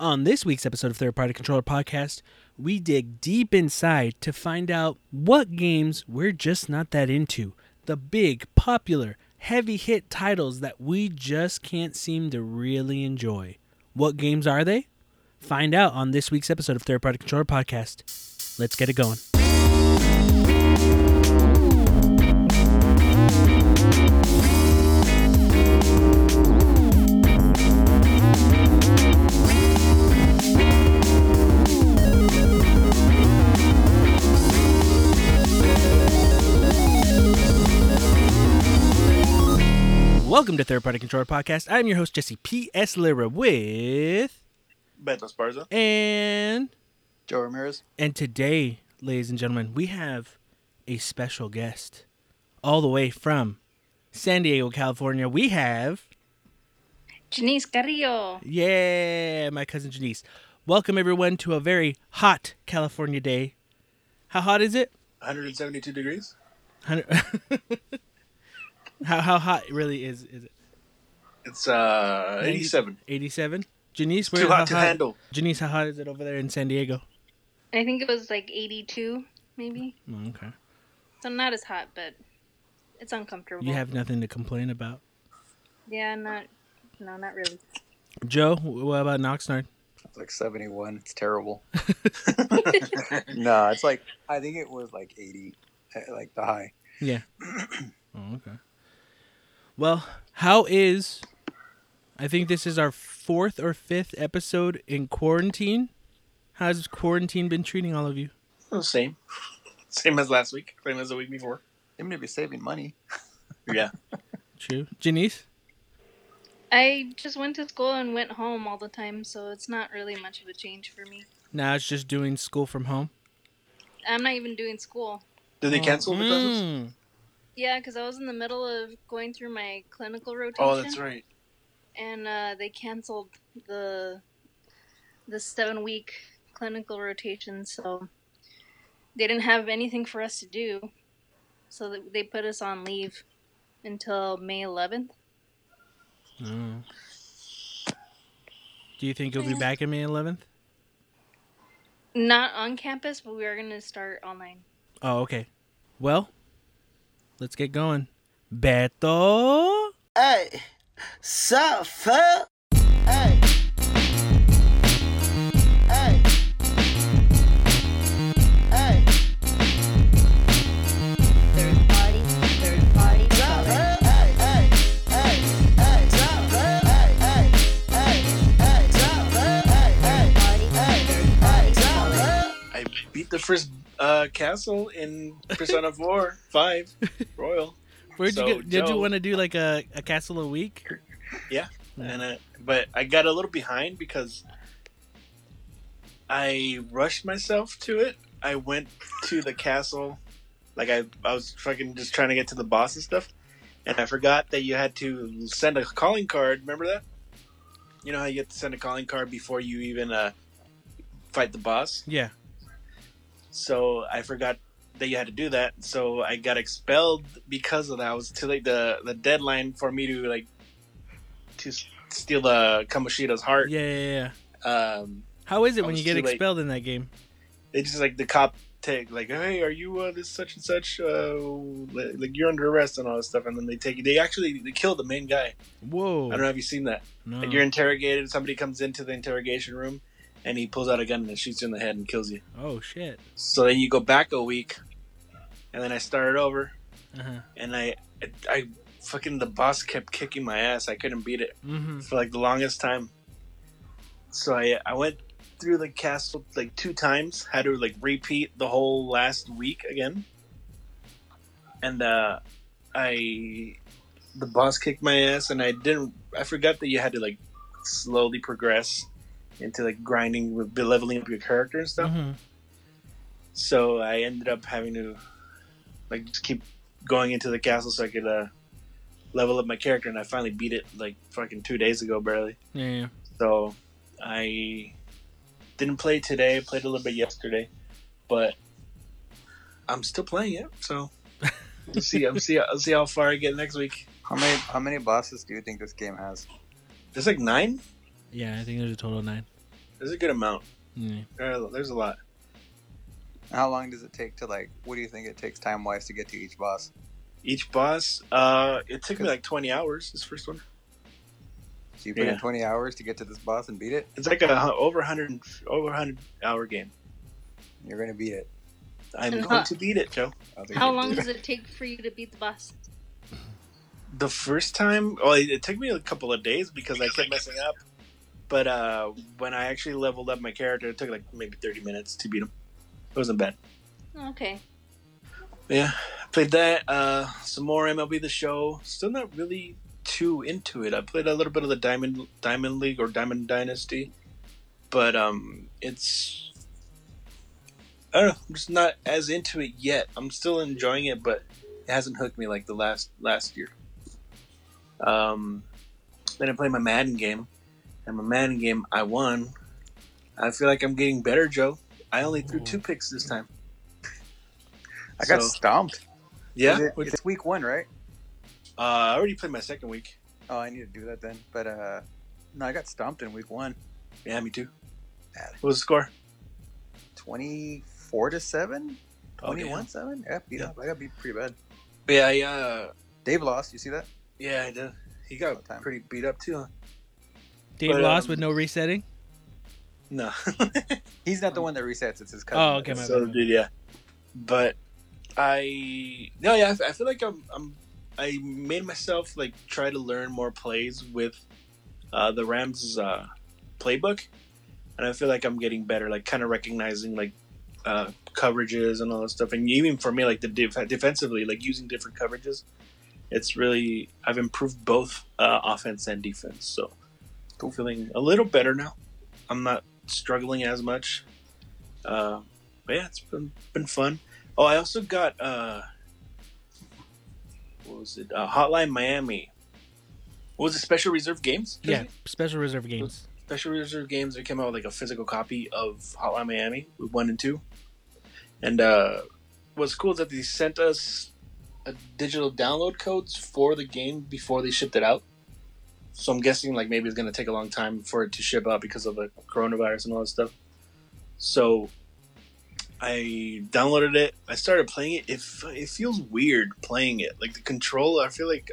On this week's episode of Third Party Controller Podcast, we dig deep inside to find out what games we're just not that into. The big, popular, heavy hit titles that we just can't seem to really enjoy. What games are they? Find out on this week's episode of Third Party Controller Podcast. Let's get it going. Welcome to Third Party Controller Podcast. I'm your host, Jesse P.S. Lira with. Beto Sparza. And. Joe Ramirez. And today, ladies and gentlemen, we have a special guest. All the way from San Diego, California, we have. Janice Carrillo. Yeah, my cousin Janice. Welcome, everyone, to a very hot California day. How hot is it? 172 degrees. 100... how, how hot really is, is it? It's uh 87. 87? Janice, Too hot to handle. Janice, how hot is it over there in San Diego? I think it was like 82, maybe. Oh, okay. So not as hot, but it's uncomfortable. You have nothing to complain about. Yeah, not. No, not really. Joe, what about Oxnard? It's like 71. It's terrible. no, it's like, I think it was like 80, uh, like the high. Yeah. oh, okay. Well, how is. I think this is our fourth or fifth episode in quarantine. How's quarantine been treating all of you? Oh, same. Same as last week. Same as the week before. Seem to be saving money. Yeah. True. Janice? I just went to school and went home all the time, so it's not really much of a change for me. Now it's just doing school from home? I'm not even doing school. Did they cancel the classes? Mm. Yeah, because I was in the middle of going through my clinical rotation. Oh, that's right. And uh, they canceled the the seven week clinical rotation, so they didn't have anything for us to do. So they put us on leave until May 11th. Oh. Do you think you'll be back in May 11th? Not on campus, but we are going to start online. Oh, okay. Well, let's get going. Beto? Hey, sup, fuck? Hey. Hey. Hey. Third party, third party, Sup, controller. fuck? Hey, hey, hey, hey. Sup, fuck? Hey, hey, hey, hey. Sup, fuck? Hey, hey, Third party, hey, third party, hey. Sup, controller. fuck? I beat the first uh, castle in Persona 4 5 Royal. Where'd So, you get, did you want to do like a, a castle a week? Yeah, and uh, but I got a little behind because I rushed myself to it. I went to the castle, like I I was fucking just trying to get to the boss and stuff, and I forgot that you had to send a calling card. Remember that? You know how you have to send a calling card before you even uh, fight the boss. Yeah. So I forgot that you had to do that. So I got expelled because of that. It was too late. The the deadline for me to like to steal the Kamoshida's heart. Yeah, yeah, yeah. Um, How is it I when you get too late. expelled in that game? It's just like the cop take like, hey, are you uh, this such and such? Uh, like you're under arrest and all this stuff. And then they take you. They actually they kill the main guy. Whoa. I don't know if you've seen that. No. Like you're interrogated. Somebody comes into the interrogation room. And he pulls out a gun and shoots you in the head and kills you. oh, shit. So then you go back a week, and then I started over. Uh-huh. and I, I, I fucking the boss kept kicking my ass. I couldn't beat it Mm-hmm. for like the longest time. So I, I went through the castle like two times. Had to like repeat the whole last week again. And uh, I, the boss kicked my ass, and I didn't. I forgot that you had to like slowly progress into like grinding with leveling up your character and stuff. Mm-hmm. So I ended up having to like just keep going into the castle so I could uh, level up my character, and I finally beat it like fucking two days ago, barely. Yeah, yeah. So I didn't play today. Played a little bit yesterday, but I'm still playing it. So we'll see. I'll see. I'll see how far I get next week. How many how many bosses do you think this game has? There's like nine. Yeah, I think there's a total of nine. There's a good amount. Yeah. There are- There's a lot. How long does it take to like? What do you think it takes time wise to get to each boss? Each boss, uh, it took me like 20 hours. This first one. So you put in 20 hours to get to this boss and beat it. It's like a over 100 over 100 hour game. You're gonna beat it. I'm And going how- to beat it, Joe. How long do. does it take for you to beat the boss? The first time, well, it, it took me a couple of days because I kept messing up. But uh, when I actually leveled up my character, it took like maybe 30 minutes to beat him. It wasn't bad. Okay. Yeah, played that. Uh, some more MLB The Show. Still not really too into it. I played a little bit of the Diamond Diamond League or Diamond Dynasty, but um, it's I don't know. I'm just not as into it yet. I'm still enjoying it, but it hasn't hooked me like the last last year. Um, then I played my Madden game, and my Madden game I won. I feel like I'm getting better, Joe. I only threw two picks this time. I got So- stomped. Yeah, it- it's week one, right? uh, I already played my second week. Oh, I need to do that then. But uh, no, I got stomped in week one. Yeah, me too. Bad. What was the score? 24 to seven. Oh, 21 seven. Yeah, beat Yeah. up. I got beat pretty bad. Yeah, I, uh, Dave lost. You see that? yeah, I did. He got time. pretty beat up too. Huh? Dave But, lost um, with no resetting. No. He's not the one that resets. It's his cousin. Oh, okay, my so bad. did yeah. But I no, yeah, I, I feel like I'm I'm I made myself like try to learn more plays with uh, the Rams' uh, playbook, and I feel like I'm getting better, like kind of recognizing like uh, coverages and all that stuff, and even for me, like the def- defensively, like using different coverages. It's really I've improved both uh, offense and defense, so Cool. feeling a little better now. I'm not struggling as much. Uh, but yeah, it's been been fun. Oh, I also got uh, what was it? Uh, Hotline Miami. What was it? Special Reserve Games? Yeah, special reserve games. Special Reserve Games. They came out with like a physical copy of Hotline Miami with one and two. And uh, what's cool is that they sent us a digital download codes for the game before they shipped it out. So I'm guessing like maybe it's gonna take a long time for it to ship out because of the coronavirus and all that stuff. So I downloaded it. I started playing it. It it feels weird playing it. Like the control, I feel like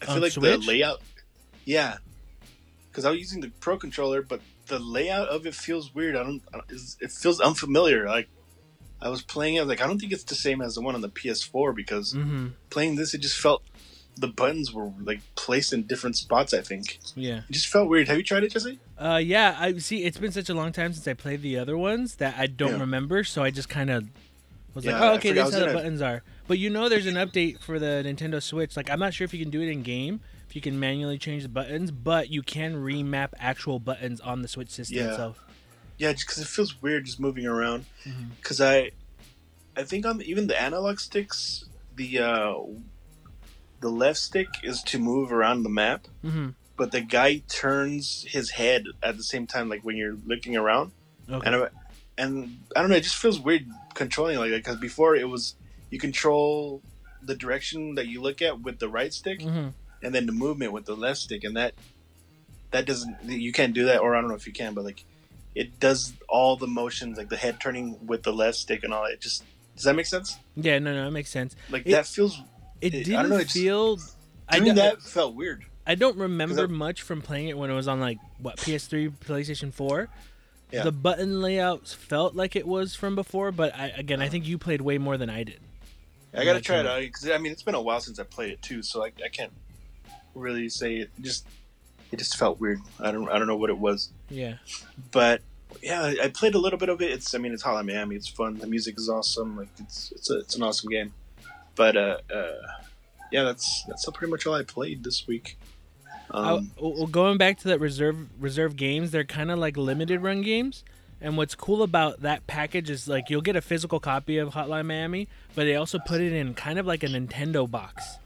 I feel On like Switch? the layout. Yeah, because I was using the Pro controller, but the layout of it feels weird. I don't. I don't- It feels unfamiliar. Like I was playing it, like I don't think it's the same as the one on the PS4 because Mm-hmm. playing this, it just felt the buttons were like placed in different spots. I think Yeah. it just felt weird. Have you tried it, Jesse? Uh, yeah. I see. It's been such a long time since I played the other ones that I don't Yeah. remember. So I just kind of was Yeah, like, oh, okay, is how the buttons are. But you know, there's an update for the Nintendo Switch. Like, I'm not sure if you can do it in game, if you can manually change the buttons, but you can remap actual buttons on the Switch system Yeah. itself. Yeah, just because it feels weird just moving around. Because I, I think on even the analog sticks, the uh, the left stick is to move around the map, Mm-hmm. but the guy turns his head at the same time, like when you're looking around. Okay. And I, and I don't know, it just feels weird controlling like that because before it was you control the direction that you look at with the right stick, hmm and then the movement with the left stick, and that that doesn't you can't do that, or I don't know if you can, but like it does all the motions, like the head turning with the left stick and all. It just does that make sense? Yeah. No, no, it makes sense. Like It- that feels It It- didn't know, feel. I doing don't, that felt weird. I don't remember I- much from playing it when it was on like what PS3, PlayStation 4. Yeah. The button layouts felt like it was from before, but I, again, I uh-huh. think you played way more than I did. I gotta try it out because I mean it's been a while since I played it too, so I, I can't really say it. it. Just it just felt weird. I don't I don't know what it was, Yeah. but yeah, I, I played a little bit of it. It's I mean it's Hotline Miami. It's fun. The music is awesome. Like it's it's a, it's an awesome game. But uh, uh, yeah, that's that's pretty much all I played this week. I- Um, well, going back to that reserve reserve games, they're kind of like limited run games. And what's cool about that package is like you'll get a physical copy of Hotline Miami, but they also put it in kind of like a Nintendo box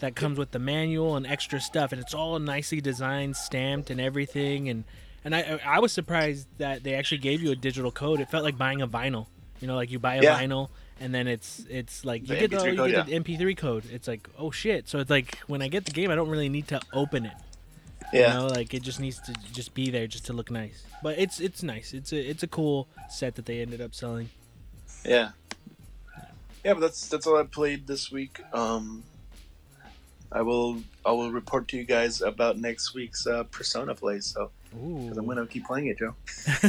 that comes with the manual and extra stuff, and it's all nicely designed, stamped, and everything. And and I I was surprised that they actually gave you a digital code. It felt like buying a vinyl. You know, like you buy a Yeah. vinyl and then it's it's like you The get the MP3 you code, get the MP3 code. It's like oh shit. So it's like when I get the game, I don't really need to open it. Yeah. You know, like it just needs to just be there just to look nice. But it's it's nice. It's a it's a cool set that they ended up selling. Yeah. Yeah, but that's that's all I played this week. Um, I will I will report to you guys about next week's uh, Persona play. So because I'm gonna keep playing it, Joe.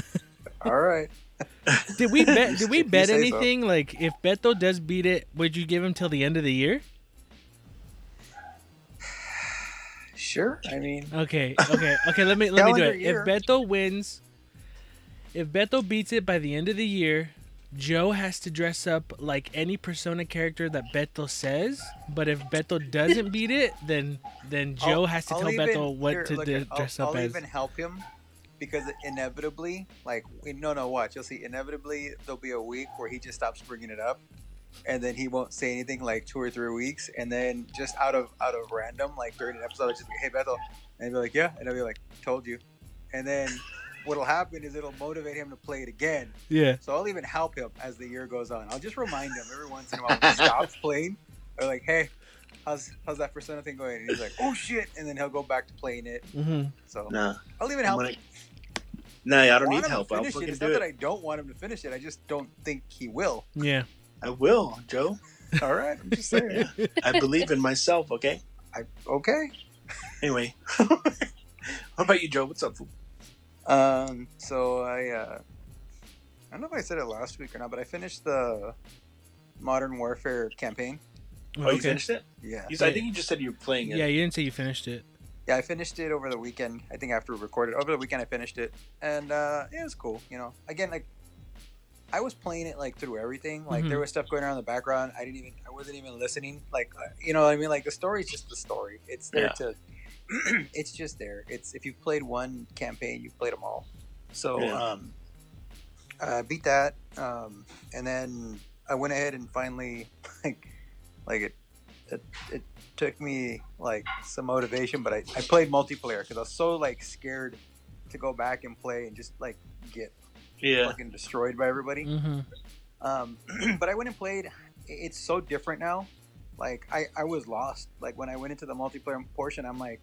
All right. Did we bet? Did we bet say so. anything? Like, if Beto does beat it, would you give him till the end of the year? Sure. I mean, Okay, okay, okay. Let me let me do it. year. If Beto wins, if Beto beats it by the end of the year, Joe has to dress up like any Persona character that Beto says. But if Beto doesn't beat it, then then Joe I'll- has to I'll tell Beto what here, to look do, at- I'll- dress I'll, up as. even help him because inevitably, like, no, no, watch. You'll see. Inevitably, there'll be a week where he just stops bringing it up, and then he won't say anything like two or three weeks, and then just out of out of random, like during an episode, I'll just be, like, hey Bethel, and he'll be like, yeah, and I'll be like, told you, and then what'll happen is it'll motivate him to play it again. Yeah. So I'll even help him as the year goes on. I'll just remind him every once in a while when he stops playing. Or like, hey, how's how's that Persona thing going? And he's like, oh shit, and then he'll go back to playing it. Mm-hmm. So Nah, I'll even I'm help. gonna- him. nah, I don't want need help. I'll finish it. fucking It's do not that. I don't want him to finish it. I just don't think he will. Yeah. I will, Joe. All right, I'm just saying. I believe in myself. Okay. I, okay. Anyway, what about you, Joe? What's up? fool? Um. So I. uh I don't know if I said it last week or not, but I finished the Modern Warfare campaign. Oh, you finished it? Yeah. You, I think you just said you were playing it. Yeah, you didn't say you finished it. Yeah, I finished it over the weekend. I think after we recorded over the weekend, I finished it, and uh, it was cool. You know, again, like I was playing it like through everything. Like Mhm. there was stuff going on in the background. I didn't even, I wasn't even listening. Like uh, you know, what I mean, like the story's just the story. It's there Yeah. to, it's just there. It's if you've played one campaign, you've played them all. So Yeah. um, I beat that, um, and then I went ahead and finally like, like it, it, it took me like some motivation, but I, I played multiplayer because I was so like scared to go back and play and just like get Yeah. fucking destroyed by everybody. hmm Um, but I went and played. It's so different now. Like I, I was lost. Like when I went into the multiplayer portion, I'm like,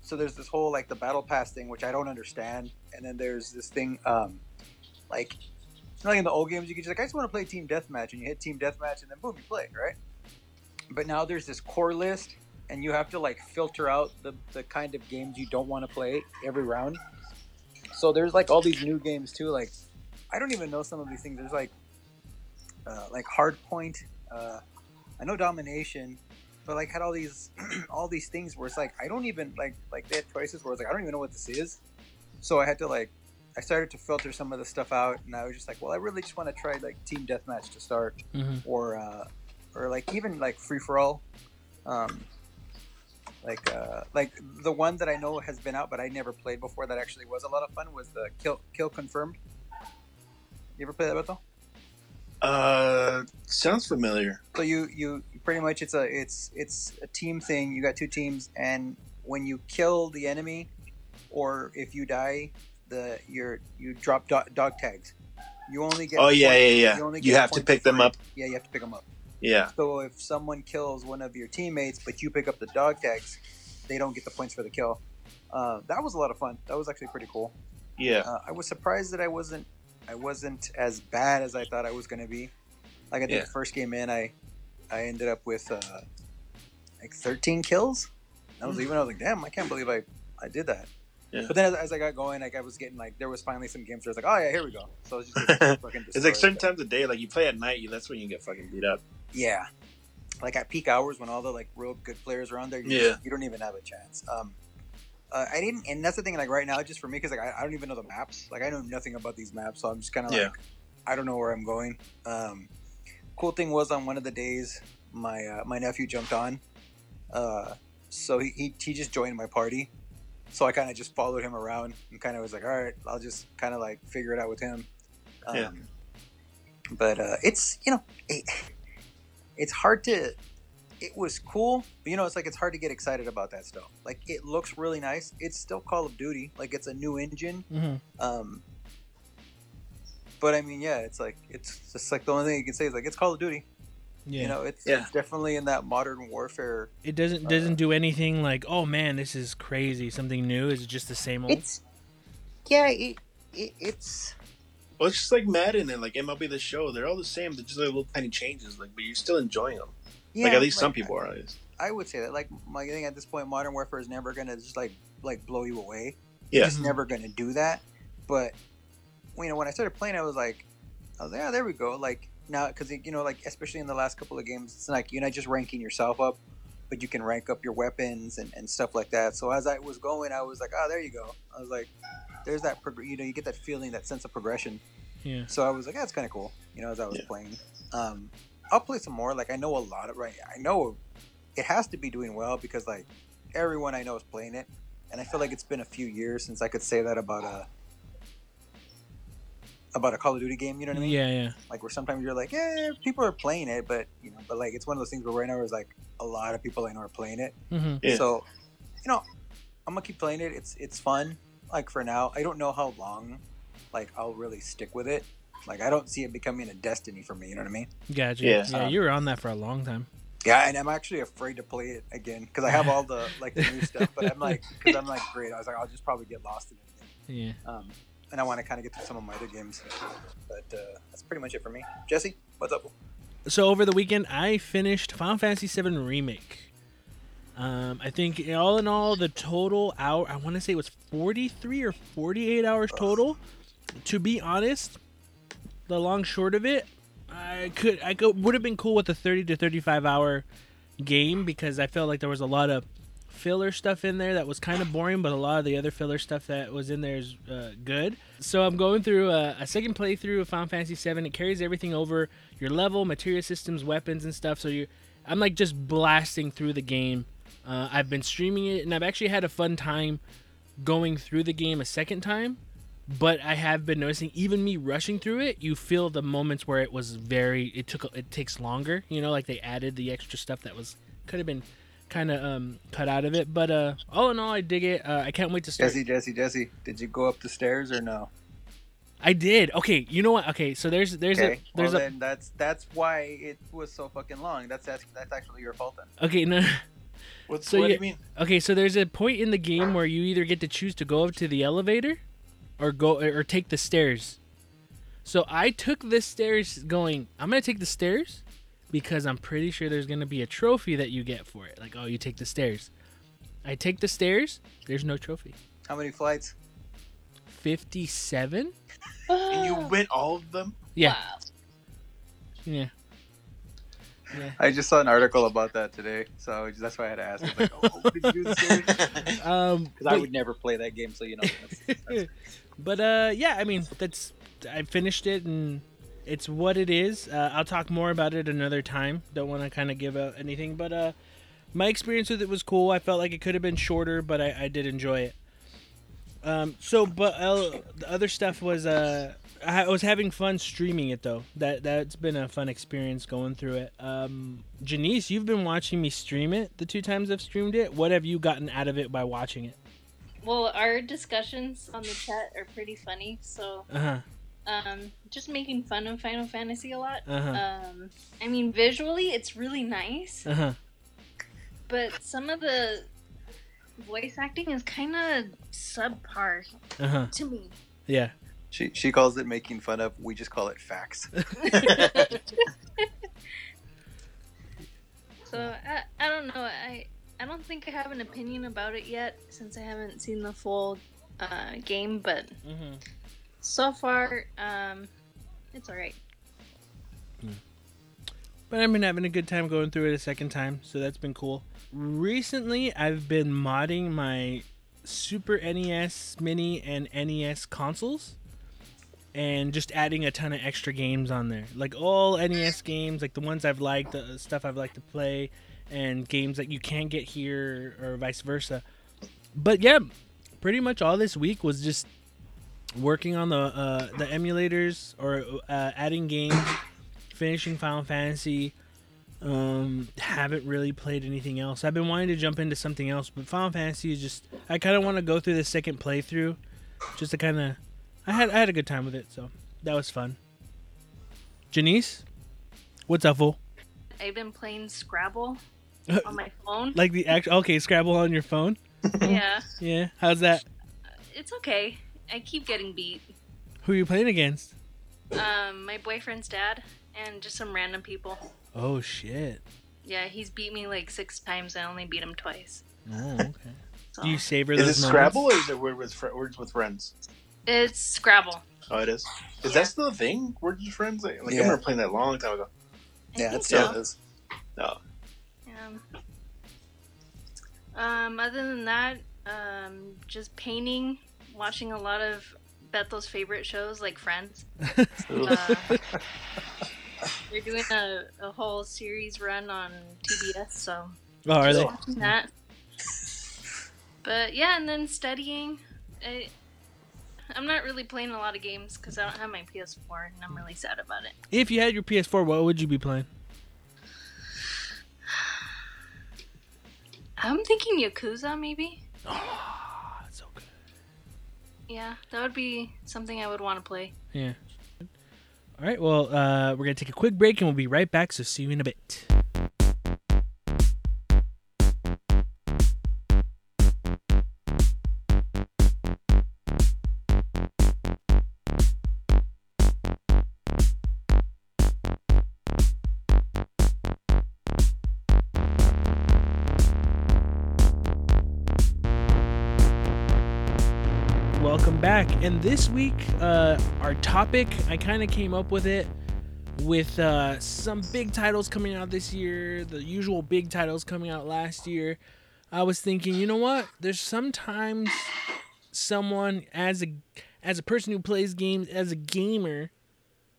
so there's this whole like the battle pass thing, which I don't understand, and then there's this thing, um, like, like in the old games, you could just like, I just want to play team deathmatch, and you hit team deathmatch, and then boom, you play, right? But now there's this core list, and you have to like filter out the the kind of games you don't want to play every round. So there's like all these new games too, like I don't even know some of these things. There's like uh, like Hardpoint. Uh, I know Domination, but like had all these all these things where it's like I don't even like like they had choices where it's like I don't even know what this is. So I had to like I started to filter some of the stuff out, and I was just like, well, I really just want to try like team deathmatch to start, hmm or uh, or like even like free for all. Um, like uh, like the one that I know has been out, but I never played before. That actually was a lot of fun. Was the kill kill confirmed? You ever play that, Beto? Uh, sounds familiar. So you you pretty much it's a it's it's a team thing. You got two teams, and when you kill the enemy, or if you die, the you're you drop dog, dog tags. You only get. Oh yeah, yeah, yeah. only You have to pick them free. up. Yeah, you have to pick them up. Yeah. So if someone kills one of your teammates, but you pick up the dog tags, they don't get the points for the kill. Uh, that was a lot of fun. That was actually pretty cool. Yeah. Uh, I was surprised that I wasn't I wasn't as bad as I thought I was going to be. Like I think Yeah. the first game in, I I ended up with uh, like 13 kills. I was Hmm. even I was like, damn, I can't believe I I did that. Yeah. But then as, as I got going, like I was getting like there was finally some games where I was like, oh yeah, here we go. So I was just getting fucking It's like certain times of day, like you play at night, you that's when you get fucking beat up. Yeah. Like at peak hours when all the like real good players are on there, you, Yeah. you don't even have a chance. Um, uh, I didn't, and that's the thing. Like right now, just for me, because like I, I don't even know the maps. Like I know nothing about these maps, so I'm just kind of Yeah. like, I don't know where I'm going. Um, cool thing was on one of the days, my uh, my nephew jumped on, uh, so he, he he just joined my party. So I kind of just followed him around and kind of was like, all right, I'll just kind of like figure it out with him. Um, Yeah. But uh, it's you know, it, it's hard to. It was cool, but you know, it's like it's hard to get excited about that stuff. Like it looks really nice. It's still Call of Duty. Like it's a new engine. hmm Um, but I mean, yeah, it's like it's just like the only thing you can say is like it's Call of Duty. Yeah. You know, it's, Yeah. it's definitely in that modern warfare. it doesn't doesn't uh, do anything like, oh man, this is crazy, something new. Is it just the same old? It's yeah, it, it, it's Well, it's just like Madden and like MLB the Show. They're all the same. They're just like little tiny changes. Like, but you're still enjoying them. yeah. like at least some people are. At least. I would say that like my thing at this point, modern warfare is never gonna just like like blow you away. Yeah. It's mm-hmm. never gonna do that. But you know, when I started playing, I was like, I was like, yeah, there we go. Like now, because you know, like especially in the last couple of games, it's like you're not just ranking yourself up, but you can rank up your weapons and, and stuff like that. So as I was going, I was like, oh, there you go. I was like, there's that, prog- you know, you get that feeling, that sense of progression. yeah. So I was like, that's kind of cool. You know, as I was Yeah. playing. Um, I'll play some more. Like I know a lot of right. I know it has to be doing well because like everyone I know is playing it, and I feel like it's been a few years since I could say that about a about a Call of Duty game. You know what I mean? Yeah, yeah. Like where sometimes you're like, yeah, people are playing it, but you know, but like it's one of those things where right now is like a lot of people I know are playing it. hmm Yeah. So, you know, I'm gonna keep playing it. It's it's fun. Like for now, I don't know how long, like I'll really stick with it. Like I don't see it becoming a destiny for me. You know what I mean? Gotcha. Yeah. yeah. You were on that for a long time. Yeah, and I'm actually afraid to play it again because I have all the like the new stuff. But I'm like, because I'm like, great. I was like, I'll just probably get lost in it again. Yeah. Um, and I want to kind of get to some of my other games. But uh, that's pretty much it for me. Jesse, what's up? So over the weekend, I finished Final Fantasy VII Remake. Um, I think all in all, the total hour I want to say it was 43 or 48 hours total. To be honest, the long short of it, I could I could would have been cool with a 30 to 35 hour game because I felt like there was a lot of filler stuff in there that was kind of boring, but a lot of the other filler stuff that was in there is uh, good. So I'm going through a, a second playthrough of Final Fantasy VII. It carries everything over your level, material systems, weapons, and stuff. So you, I'm like just blasting through the game. Uh, I've been streaming it, and I've actually had a fun time going through the game a second time. But I have been noticing, even me rushing through it, you feel the moments where it was very. It took. It takes longer. You know, like they added the extra stuff that was could have been kind of um, cut out of it. But uh, all in all, I dig it. Uh, I can't wait to start. Jesse, Jesse, Jesse, did you go up the stairs or no? I did. Okay, you know what? Okay, so there's there's Okay, a there's well a then that's that's why it was so fucking long. That's that's, that's actually your fault then. okay no. What's So what you- do you mean? Okay, so there's a point in the game where you either get to choose to go up to the elevator or go or take the stairs. So I took the stairs going, I'm going to take the stairs because I'm pretty sure there's going to be a trophy that you get for it. Like, oh, you take the stairs. I take the stairs, there's no trophy. How many flights? 57? And you went all of them? Yeah. Wow. Yeah. I just saw an article about that today, so that's why I had to ask. Like, oh, did you do the stairs? Um Because I would never play that game, so you know. That's, that's, but uh yeah i mean that's i finished it and it's what it is uh, i'll talk more about it another time don't want to kind of give out anything but uh my experience with it was cool i felt like it could have been shorter but i, I did enjoy it um so but uh, the other stuff was uh I was having fun streaming it though. That that's been a fun experience going through it. Um, Janice, you've been watching me stream it the two times I've streamed it. What have you gotten out of it by watching it? Well, our discussions on the chat are pretty funny, so Uh huh. Um, just making fun of Final Fantasy a lot. Uh huh. Um, I mean, visually, it's really nice, Uh huh. but some of the voice acting is kind of subpar Uh huh. to me. Yeah. she she calls it making fun of. We just call it facts. So I, I don't know. I I don't think I have an opinion about it yet since I haven't seen the full uh, game. But Mm-hmm. So far, um, it's all right. But I've been having a good time going through it a second time, so that's been cool. Recently, I've been modding my Super NES Mini and NES consoles and just adding a ton of extra games on there. Like all NES games, like the ones I've liked, the stuff I've liked to play, and games that you can't get here or vice versa. But yeah, pretty much all this week was just working on the uh, the emulators or uh, adding games finishing Final Fantasy. Um, haven't really played anything else. I've been wanting to jump into something else, but Final Fantasy is just. I kind of want to go through the second playthrough, just to kind of. I had I had a good time with it, so that was fun. Janice, what's up, fool? I've been playing Scrabble on my phone. Like the actual okay, Scrabble on your phone. yeah, Yeah, how's that? it's okay. I keep getting beat. Who are you playing against? Um, my boyfriend's dad and just some random people. Oh shit. Yeah, he's beat me like six times. I only beat him twice. Oh, okay. So. Do you savor Is it moments? Scrabble or is it word with fr- words with friends? It's Scrabble. Oh, it is. Is Yeah. that still a thing? Words with friends? Like, like I remember playing that a long time ago. I Yeah, think it so. still is. No. Um, um, other than that, um, just painting, watching a lot of Bethel's favorite shows like Friends. Uh, they're doing a, a whole series run on TBS, so Oh, are they? watching that. But yeah, and then studying. I, I'm not really playing a lot of games because I don't have my PS4, and I'm really sad about it. If you had your PS4, what would you be playing? I'm thinking Yakuza, maybe. Oh, that's so good. Yeah, that would be something I would want to play. Yeah. All right. Well, uh, we're gonna take a quick break and we'll be right back. So see you in a bit. And this week, uh, our topic, I kind of came up with it with uh, some big titles coming out this year, the usual big titles coming out last year. I was thinking, you know what? There's sometimes someone as a as a person who plays games as a gamer,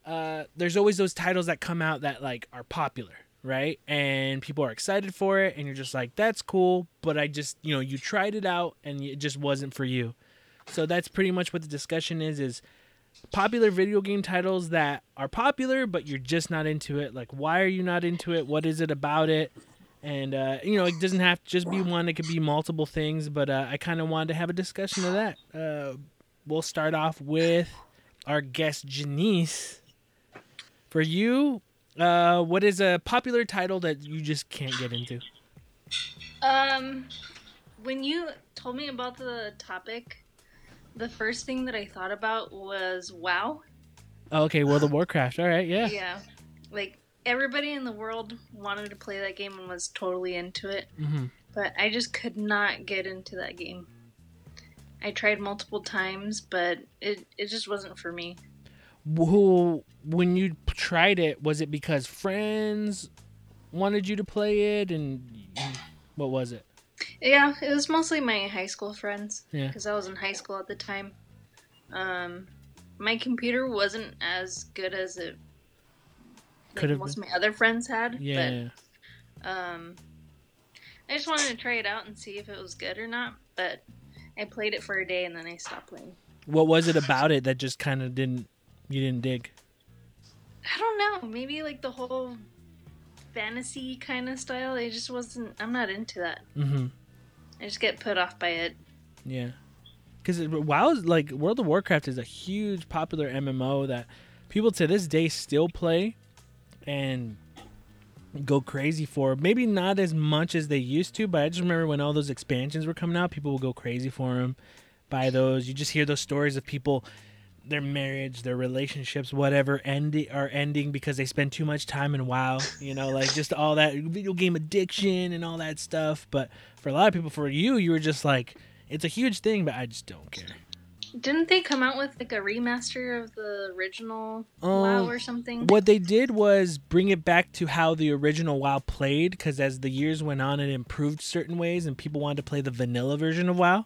uh, there's always those titles that come out that like are popular, right? And people are excited for it, and you're just like, that's cool. But I just, you know, you tried it out, and it just wasn't for you. So that's pretty much what the discussion is: is popular video game titles that are popular, but you're just not into it. Like, why are you not into it? What is it about it? And uh, you know, it doesn't have to just be one; it could be multiple things. But uh, I kind of wanted to have a discussion of that. Uh, we'll start off with our guest Janice. For you, uh, what is a popular title that you just can't get into? Um, when you told me about the topic, the first thing that I thought about was WoW. Oh, okay, World of Warcraft. All right, yeah. Yeah, like everybody in the world wanted to play that game and was totally into it, hmm but I just could not get into that game. I tried multiple times, but it it just wasn't for me. Who, when you tried it, was it because friends wanted you to play it, and what was it? Yeah, it was mostly my high school friends Yeah. because I was in high school at the time. Um, my computer wasn't as good as it like Could've most of my other friends had. Yeah. But um, I just wanted to try it out and see if it was good or not. But I played it for a day and then I stopped playing. What was it about it that just kind of didn't you didn't dig? I don't know. Maybe like the whole fantasy kind of style. I just wasn't. I'm not into that. Mm-hmm. I just get put off by it. Yeah. Because WoW is like World of Warcraft is a huge popular MMO that people to this day still play and go crazy for. Maybe not as much as they used to, but I just remember when all those expansions were coming out, people would go crazy for them. Buy those. You just hear those stories of people, their marriage, their relationships, whatever, ending are ending because they spend too much time in WoW. You know, like just all that video game addiction and all that stuff. But for a lot of people, for you, you were just like, it's a huge thing, but I just don't care. Didn't they come out with like a remaster of the original Um, WoW or something? What they did was bring it back to how the original WoW played, because as the years went on, it improved certain ways, and people wanted to play the vanilla version of WoW,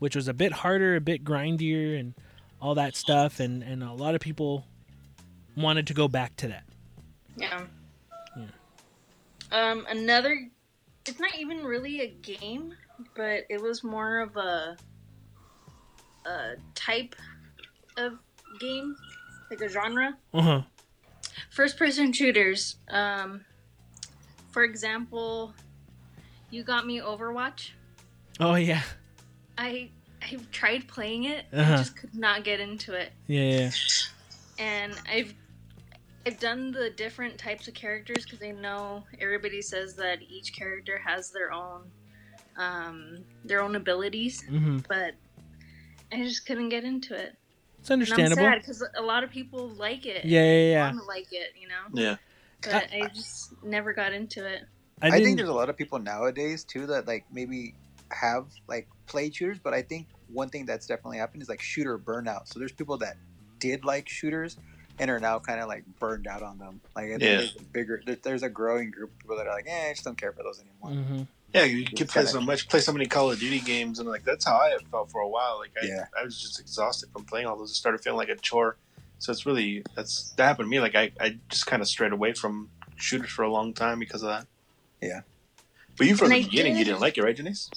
which was a bit harder, a bit grindier, and all that stuff. And, and a lot of people wanted to go back to that. Yeah. Yeah. Um, another. It's not even really a game, but it was more of a a type of game, like a genre. Uh huh. First person shooters. Um, for example, you got me Overwatch. Oh yeah. I I've tried playing it. Uh-huh. I just could not get into it. Yeah. yeah. and I've I've done the different types of characters because I know everybody says that each character has their own, um, their own abilities, hmm but I just couldn't get into it. It's And I'm understandable. sad because a lot of people like it. Yeah, yeah, yeah. Want to like it, you know. Yeah. But I, just never got into it. I, I, think there's a lot of people nowadays too that like maybe have like played shooters, but I think one thing that's definitely happened is like shooter burnout. So there's people that did like shooters and are now kind of like burned out on them. Like Yeah. there's a bigger, there's a growing group of people that are like, eh, I just don't care for those anymore. Mhm. Yeah, you can play so much, play so many Call of Duty games, and like that's how I felt for a while. Like I, Yeah. I was just exhausted from playing all those. It started feeling like a chore. So it's really that's that happened to me. Like I, I just kind of strayed away from shooters for a long time because of that. Yeah. But you from And the I beginning, you did- didn't like it, right, Janice?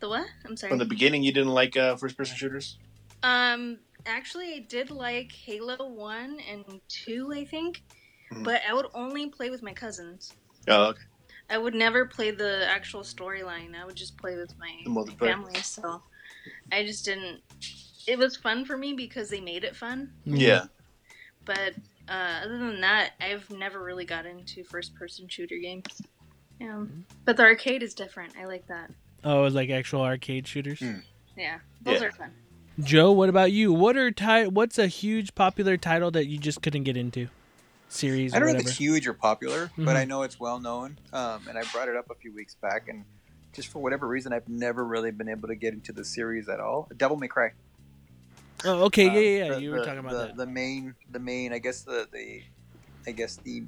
The what? I'm sorry. From the beginning, you didn't like uh, first-person shooters. Um, actually, I did like Halo One and Two, I think, Mhm. but I would only play with my cousins. Oh, okay. I would never play the actual storyline. I would just play with my, The my multiplayer. family. So I just didn't. It was fun for me because they made it fun, Yeah. but uh, other than that, I've never really got into first-person shooter games. Yeah, but the arcade is different. I like that. Oh, it's like actual arcade shooters. Mm. Yeah, those Yeah. are fun. Joe, what about you? What are ti- What's a huge popular title that you just couldn't get into? Series I don't know if it's huge or popular, Mhm. but I know it's well known. Um, and I brought it up a few weeks back, and just for whatever reason, I've never really been able to get into the series at all. Devil May Cry. Oh, okay, Um, yeah, yeah, yeah. the- you were the- talking about the, that. The main, the main, I guess the the, I guess the,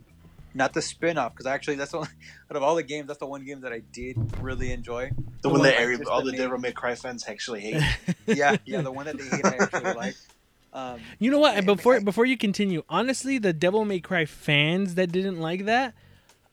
not the spin-off because actually that's the one, out of all the games that's the one game that I did really enjoy. The one one that I every, all the made- Devil May Cry fans actually hate. Yeah, yeah, the one that they hate I actually like. Um, You know what? Before before you continue, honestly, the Devil May Cry fans that didn't like that,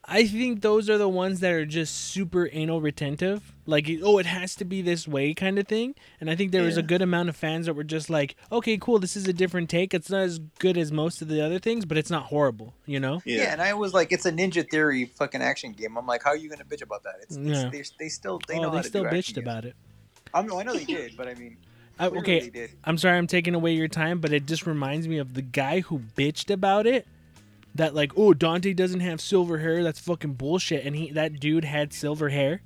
I think those are the ones that are just super anal retentive. Like, oh, it has to be this way kind of thing. And I think there was a good amount of fans that were just like, okay, cool, this is a different take. It's not as good as most of the other things, but it's not horrible, you know? yeah. Yeah. and I was like, it's a Ninja Theory fucking action game. I'm like, how are you gonna bitch about that? It's, it's Yeah. they, they still they oh, know oh, how they to still do bitched action games. about it. Um, I know, I know they did, but I mean, I, okay, did. I'm sorry I'm taking away your time, but it just reminds me of the guy who bitched about it. That like, oh, Dante doesn't have silver hair. That's fucking bullshit. And he, that dude had silver hair.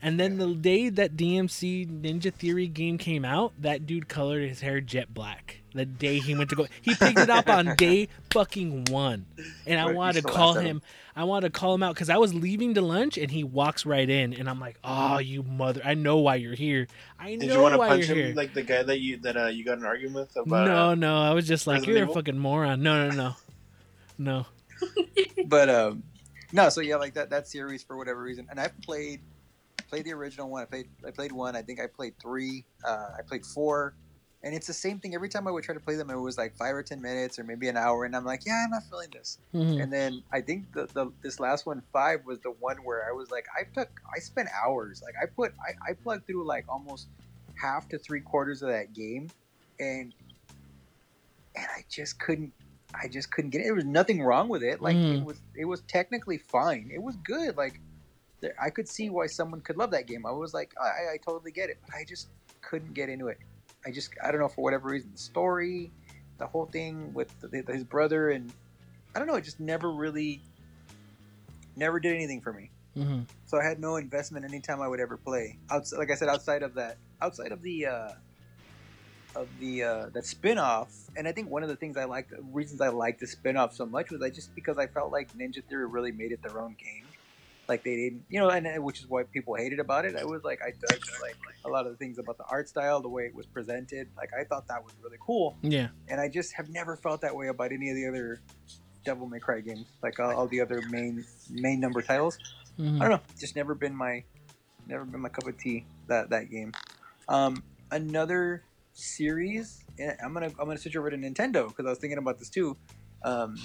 And then the day that DMC Ninja Theory game came out, that dude colored his hair jet black. The day he went to go, he picked it up on day fucking one. And I wanted to call him. I wanted to call him out because I was leaving to lunch, and he walks right in, and I'm like, oh, you mother! I know why you're here. I Did know you want to punch him here. like the guy that you that uh, you got an argument with about? no, uh, no, I was just like, you're a fucking moron. No, no, no, no. but um no so yeah like that that series for whatever reason and i've played played the original one i played i played one i think i played three uh i played four and it's the same thing every time i would try to play them it was like five or ten minutes or maybe an hour and i'm like yeah i'm not feeling this Mhm. and then i think the, the this last one five was the one where i was like i took i spent hours like i put i, I plugged through like almost half to three quarters of that game and and i just couldn't I just couldn't get it. There was nothing wrong with it. Like Mhm. it was, it was technically fine. It was good. Like there, I could see why someone could love that game. I was like, I, I totally get it, but I just couldn't get into it. I just, I don't know for whatever reason, the story, the whole thing with the, his brother, and I don't know. It just never really, never did anything for me. Mhm. So I had no investment anytime I would ever play. Outside, like I said, outside of that, outside of the uh, of the uh, that spin-off, and I think one of the things I liked, reasons I liked the spin-off so much was I just because I felt like Ninja Theory really made it their own game. Like they didn't, you know, and and which is why people hated about it. I was like, I dug like a lot of the things about the art style, the way it was presented. Like I thought that was really cool, Yeah. and I just have never felt that way about any of the other Devil May Cry games, like all, all the other main main number titles. Mhm. I don't know. Just never been my, never been my cup of tea. That that game. Um, another series. I'm gonna I'm gonna switch over to Nintendo because I was thinking about this too. Um,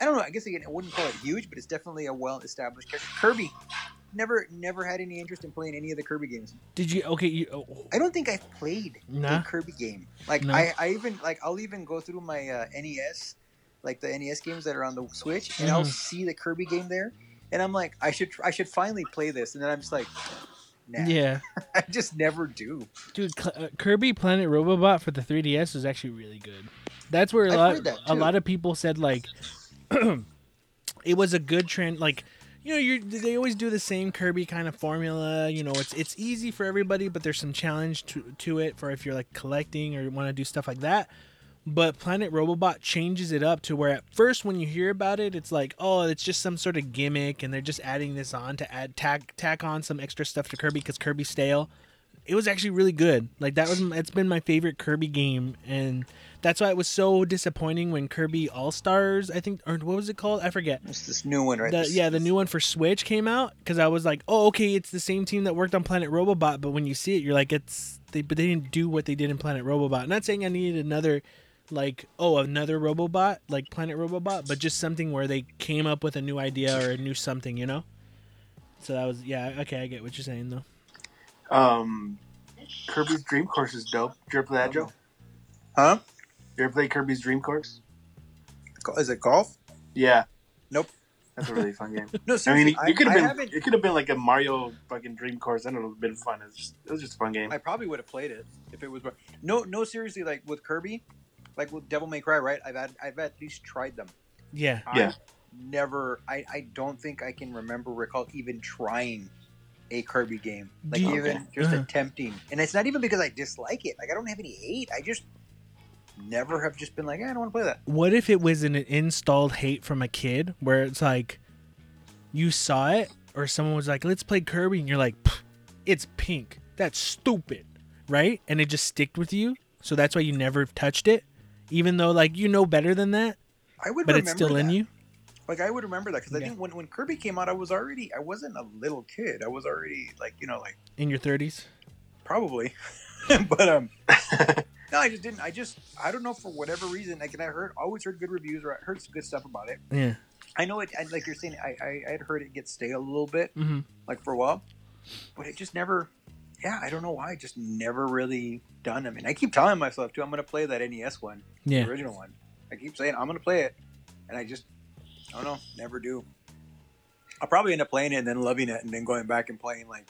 I don't know. I guess again, I wouldn't call it huge, but it's definitely a well established character. Kirby. Never never had any interest in playing any of the Kirby games. Did you? Okay. You. Oh, I don't think I've played Nah. a Kirby game. Like No. I, I even like I'll even go through my uh, NES, like the NES games that are on the Switch, and I'll Mhm. see the Kirby game there, and I'm like, I should I should finally play this, and then I'm just like, nah, yeah, I just never do. dude. Cl- uh, Kirby Planet Robobot for the 3DS was actually really good. That's where a I've lot a lot of people said like it was a good trend. Like, you know, you they always do the same Kirby kind of formula. You know, it's it's easy for everybody, but there's some challenge to to it for if you're like collecting or want to do stuff like that. But Planet Robobot changes it up to where at first when you hear about it, it's like, oh, it's just some sort of gimmick, and they're just adding this on to add tack tack on some extra stuff to Kirby because Kirby's stale. It was actually really good. Like that was it's been my favorite Kirby game, and that's why it was so disappointing when Kirby All Stars, I think, or what was it called? I forget. It's this new one, right? The, This- yeah, the new one for Switch came out because I was like, oh, okay, it's the same team that worked on Planet Robobot, but when you see it, you're like, it's they, but they didn't do what they did in Planet Robobot. not saying I needed another, like, oh, another Robobot like Planet Robobot, but just something where they came up with a new idea or a new something, you know. So that was yeah, okay, I get what you're saying though. Um, Kirby's Dream Course is dope. Did you ever play that, Joe? Huh? You ever play Kirby's Dream Course? Is it golf? Yeah. Nope. That's a really fun game. No, I mean, it could have been haven't- it could have been like a Mario fucking Dream Course, and it would have been fun. It's just it was just a fun game. I probably would have played it if it was. No, no, seriously. Like with Kirby, like with Devil May Cry, right? I've had, I've at least tried them. Yeah, Yeah. Never. I, I don't think I can remember recall even trying a Kirby game, like you- even just Uh-huh. attempting. And it's not even because I dislike it. Like I don't have any hate. I just never have just been like, eh, I don't want to play that. what if it was an installed hate from a kid where it's like you saw it or someone was like let's play kirby and you're like it's pink that's stupid right and it just sticked with you so that's why you never touched it even though like you know better than that I would, but it's still in you Like I would remember that because I think when when Kirby came out, I was already. I wasn't a little kid. I was already like you know like in your 30s probably, but um. No, I just didn't. I just I don't know for whatever reason. Like, and I heard always heard good reviews or I heard some good stuff about it. yeah I know it. I, like you're saying, I, I I had heard it get stale a little bit, hmm like for a while, but it just never. Yeah, I don't know why. It just never really done. I mean, I keep telling myself too. I'm gonna play that NES one, yeah the original one. I keep saying I'm gonna play it, and I just I don't know, never do. I'll probably end up playing it and then loving it, and then going back and playing like,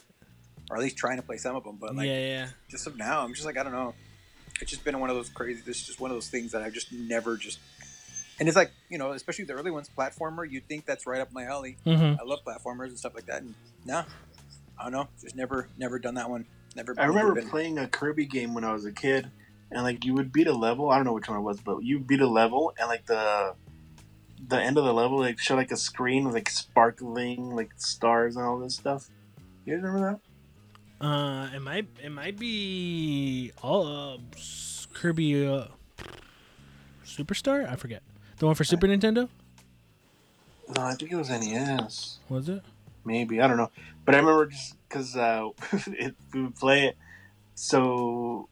or at least trying to play some of them. But like, yeah yeah just of now, I'm just like I don't know. It's just been one of those crazy. This is just one of those things that I've just never just. And it's like you know, especially the early ones, platformer. You'd think that's right up my alley. hmm I love platformers and stuff like that. And no, I don't know. Just never, never done that one. Never. I remember been- playing a Kirby game when I was a kid, and like you would beat a level. I don't know which one it was, but you beat a level, and like the the end of the level, like showed like a screen with like sparkling like stars and all this stuff. You guys remember that? uh it might it might be all uh, kirby uh, superstar i forget the one for super nintendo No, I think it was NES. was it Maybe I don't know, but I remember just because uh, it, we would play it. So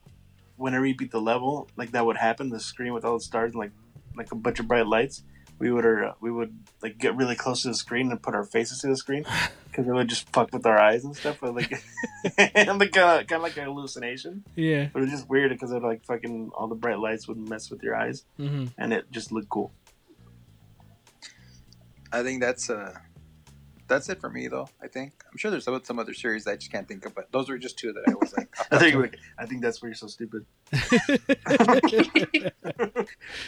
whenever you beat the level, like that would happen. The screen with all the stars and like like a bunch of bright lights. We would uh, we would like get really close to the screen and put our faces to the screen because it would just fuck with our eyes and stuff. But like, and like kind of kind of like a hallucination. yeah But it was just weird because it like fucking all the bright lights would mess with your eyes, hmm and it just looked cool. I think that's uh, that's it for me though. I think I'm sure there's some, some other series that I just can't think of, but those were just two that I was like. I think like, I think that's why you're so stupid.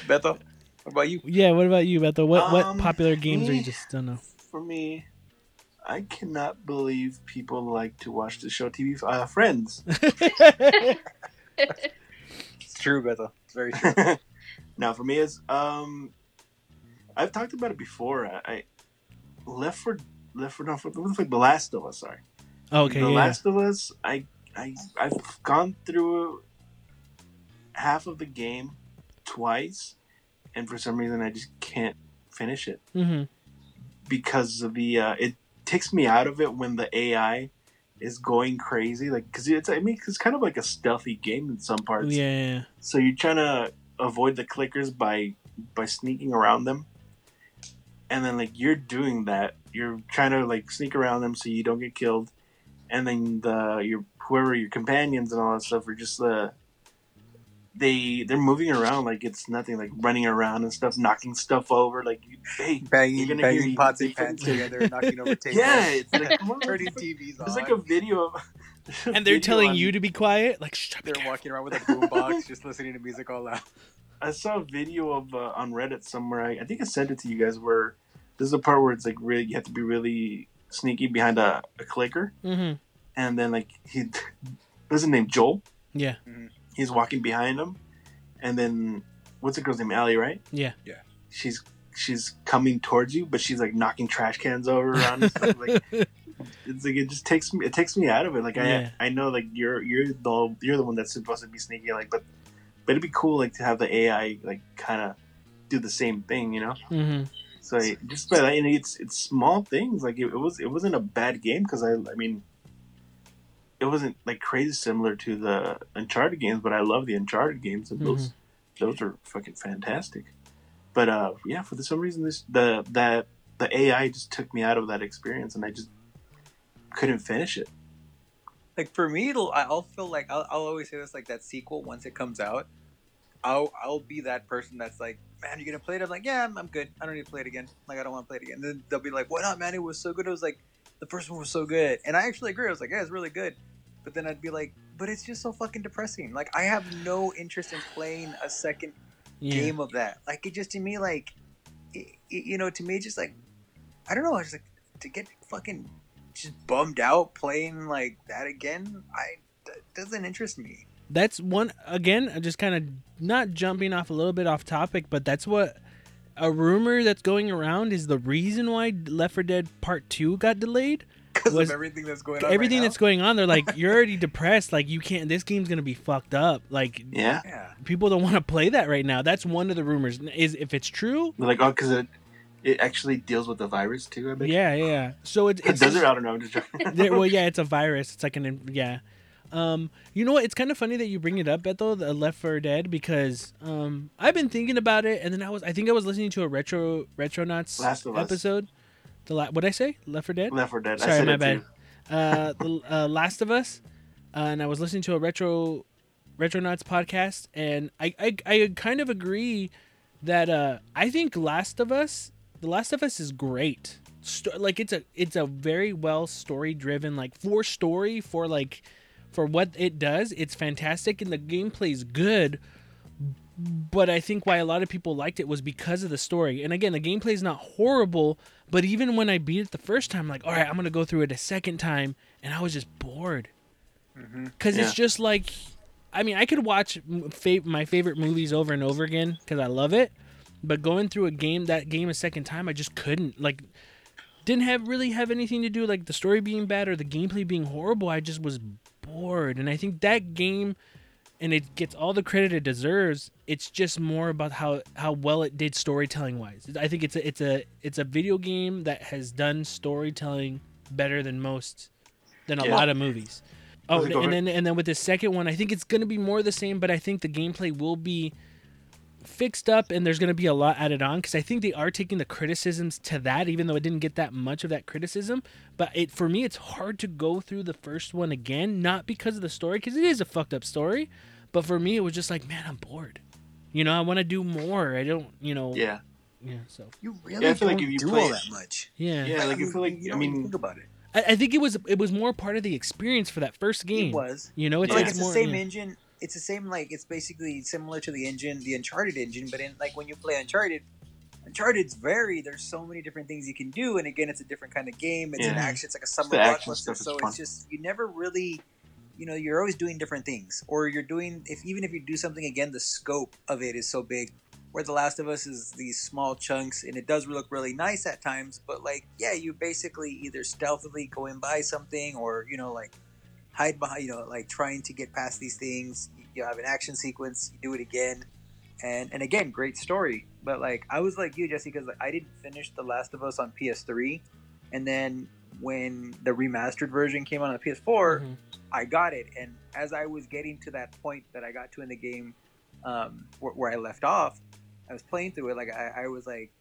Beto, what about you? Yeah, what about you, Beto? What what Um, popular games are you just don't know? for me, I cannot believe people like to watch the show TV. Uh, Friends. It's true, Beto. It's very true. now, for me, is um, I've talked about it before. I, I Left for Left for not for The Last of Us. Sorry, okay, The yeah. Last of Us. I I I've gone through half of the game twice, and for some reason, I just can't finish it. hmm because of the uh, it takes me out of it when the AI is going crazy. Like because it's I mean it's kind of like a stealthy game in some parts. Yeah, So you're trying to avoid the clickers by by sneaking around them, and then like you're doing that. You're trying to like sneak around them so you don't get killed, and then the your whoever your companions and all that stuff are just uh they they're moving around like it's nothing, like running around and stuff, knocking stuff over. Like, you, hey, You're banging, gonna hear banging you- pots and pans together, knocking over tables. yeah, it's like come on, turning TVs on. There's like a video of, and they're telling you to be quiet. Like, shh, They're careful. walking around with a boombox, just listening to music all loud. I saw a video of uh, on Reddit somewhere. I, I think I sent it to you guys. Where this is a part where it's like really you have to be really sneaky behind a, a clicker, Mm-hmm. and then like he, what's his name? Joel. Yeah. He's walking behind him, and then what's the girl's name? Allie, right? Yeah. Yeah. She's she's coming towards you, but she's like knocking trash cans over around. and stuff. Like it's like it just takes me it takes me out of it. Like Yeah. I I know like you're you're the you're the one that's supposed to be sneaky. Like but but it'd be cool like to have the AI like kind of do the same thing. You know. Mm-hmm. So I, just by that, and it's it's small things. Like it, it was it wasn't a bad game because I I mean. It wasn't like crazy similar to the Uncharted games, but I love the Uncharted games, and those those are fucking fantastic. But uh, yeah, for some reason, this the that the AI just took me out of that experience, and I just couldn't finish it. like for me, it'll I'll feel like I'll, I'll always say this like that sequel once it comes out. I'll I'll be that person that's like, man, you're gonna play it? I'm like, yeah, I'm, I'm good. I don't need to play it again. Like I don't want to play it again. then they'll be like, why not, man? It was so good. It was like the first one was so good, and I actually agree. I was like, yeah, it's really good. But then I'd be like, but it's just so fucking depressing. Like I have no interest in playing a second Yeah. game of that. Like it just to me like, it, it- you know, to me just like, I don't know. I just like to get fucking just bummed out playing like that again. I doesn't interest me. That's one again just kind of not jumping off a little bit off topic but that's what a rumor that's going around is the reason why left 4 dead part 2 got delayed Because Was- of everything that's going on. everything right that's going on they're like you're already depressed like you can't this game's gonna be fucked up like Yeah. Yeah. people don't want to play that right now that's one of the rumors is if it's true like oh, because it it actually deals with the virus too. I bet. yeah yeah so it's, it it's does it. I don't know. I'm just joking. there, well, yeah, it's a virus. It's like an yeah. Um, you know what? It's kind of funny that you bring it up, Beto, the Left 4 Dead, because um, I've been thinking about it, and then I was, I think I was listening to a retro Retronauts Last of Us. episode. The la- what I say? Left 4 Dead. Left 4 Dead. I Sorry, said my it bad. Uh, the uh, Last of Us, uh, and I was listening to a retro Retronauts podcast, and I, I I kind of agree that uh, I think Last of Us, The Last of Us is great. Sto- like it's a it's a very well story driven like for story for like for what it does it's fantastic and the gameplay is good but I think why a lot of people liked it was because of the story. And again, the gameplay is not horrible, but even when I beat it the first time, like, all right, I'm gonna go through it a second time, and I was just bored mm-hmm. because it's Yeah. just like, I mean, I could watch m- fa- my favorite movies over and over again because I love it, but going through a game that game a second time, I just couldn't like. Didn't have really have anything to do like the story being bad or the gameplay being horrible. I just was bored, and I think that game and it gets all the credit it deserves. It's just more about how how well it did storytelling wise. I think it's a it's a it's a video game that has done storytelling better than most than a Yeah. lot of movies. Oh, it and then and then with the second one, I think it's going to be more the same, but I think the gameplay will be fixed up and there's going to be a lot added on because I think they are taking the criticisms to that, even though it didn't get that much of that criticism. But it for me, it's hard to go through the first one again, not because of the story, because it is a fucked up story, but for me, it was just like, man, I'm bored. You know, I want to do more. I don't, you know, yeah. Yeah. so You really Yeah, I feel like don't if you do play all it- that much. yeah, Yeah, like I feel like you I don't even mean, think about it. I, I think it was it was more part of the experience for that first game. It was. You know, it's Yeah. like like it's more, the same yeah. engine. It's the same like it's basically similar to the engine, the Uncharted engine, but in like when you play Uncharted, Uncharted's very there's so many different things you can do, and again, it's a different kind of game. It's an action. It's like a summer blockbuster, so fun. it's just you never really, you know, you're always doing different things, or you're doing if even if you do something again, the scope of it is so big. Where The Last of Us is these small chunks, and it does look really nice at times, but like yeah, you basically either stealthily going by something, or you know like hide behind, you know, like trying to get past these things. You have an action sequence, you do it again, and and again, great story. But like I was like you, Jesse, because like, I didn't finish The Last of Us on PS3, and then when the remastered version came out on the PS4, Mhm. I got it, and as I was getting to that point that I got to in the game, um, where, where I left off, I was playing through it. Like I, I was like,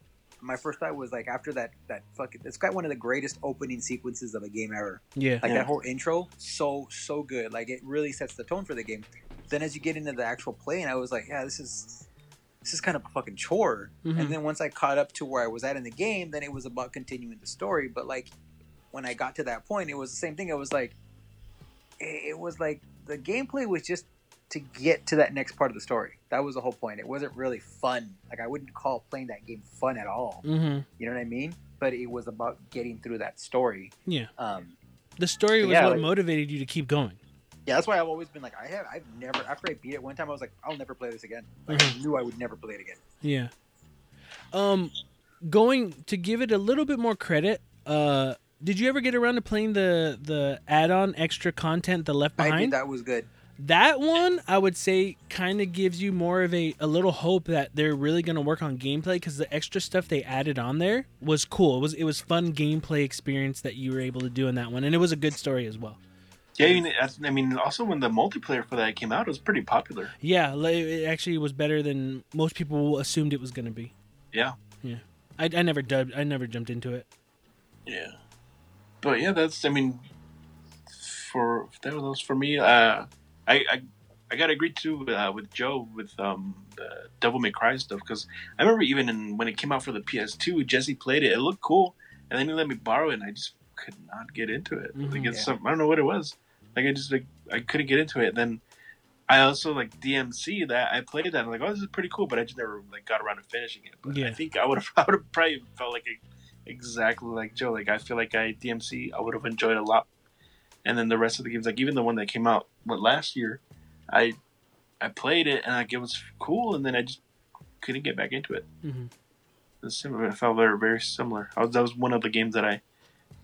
my first thought was like after that that fucking it's got one of the greatest opening sequences of a game ever. Yeah, Like Yeah. that whole intro, so so good. Like it really sets the tone for the game. Then as you get into the actual play, and I was like, yeah, this is this is kind of a fucking chore. Mhm. And then once I caught up to where I was at in the game, then it was about continuing the story. But like when I got to that point, it was the same thing. It was like it, it was like the gameplay was just to get to that next part of the story. That was the whole point. It wasn't really fun. Like I wouldn't call playing that game fun at all. Mm-hmm. You know what I mean? But it was about getting through that story. Yeah. Um, The story was yeah, what like- motivated you to keep going. yeah, that's why I've always been like, I have, I've never. After I beat it one time, I was like, I'll never play this again. Like I knew I would never play it again. Yeah. Um, going to give it a little bit more credit. Uh, did you ever get around to playing the the add-on extra content, the Left Behind? I did that was good. That one, I would say, kind of gives you more of a, a little hope that they're really going to work on gameplay because the extra stuff they added on there was cool. It was it was fun gameplay experience that you were able to do in that one, and it was a good story as well. Yeah, I mean, I- I mean, also when the multiplayer for that came out, it was pretty popular. Yeah, it actually was better than most people assumed it was going to be. Yeah, yeah, I, I never dubbed, I never jumped into it. yeah. But yeah, that's. I mean, for that was for me. Uh, I I, I got agreed to agree too uh, with Joe with um the Devil May Cry stuff because I remember even in, when it came out for the PS2, Jesse played it. It looked cool, and then he let me borrow it, and I just could not get into it. Like Mhm. it's Yeah. some I don't know what it was. Like I just like I couldn't get into it. Then I also like DMC that I played that. I'm like, oh, this is pretty cool, but I just never like got around to finishing it. But Yeah. I think I would have I would have probably felt like exactly like Joe. Like I feel like I DMC I would have enjoyed a lot. And then the rest of the games, like even the one that came out what last year, I I played it and like it was cool, and then I just couldn't get back into it. hmm It was similar. I felt very very similar. I was, that was one of the games that I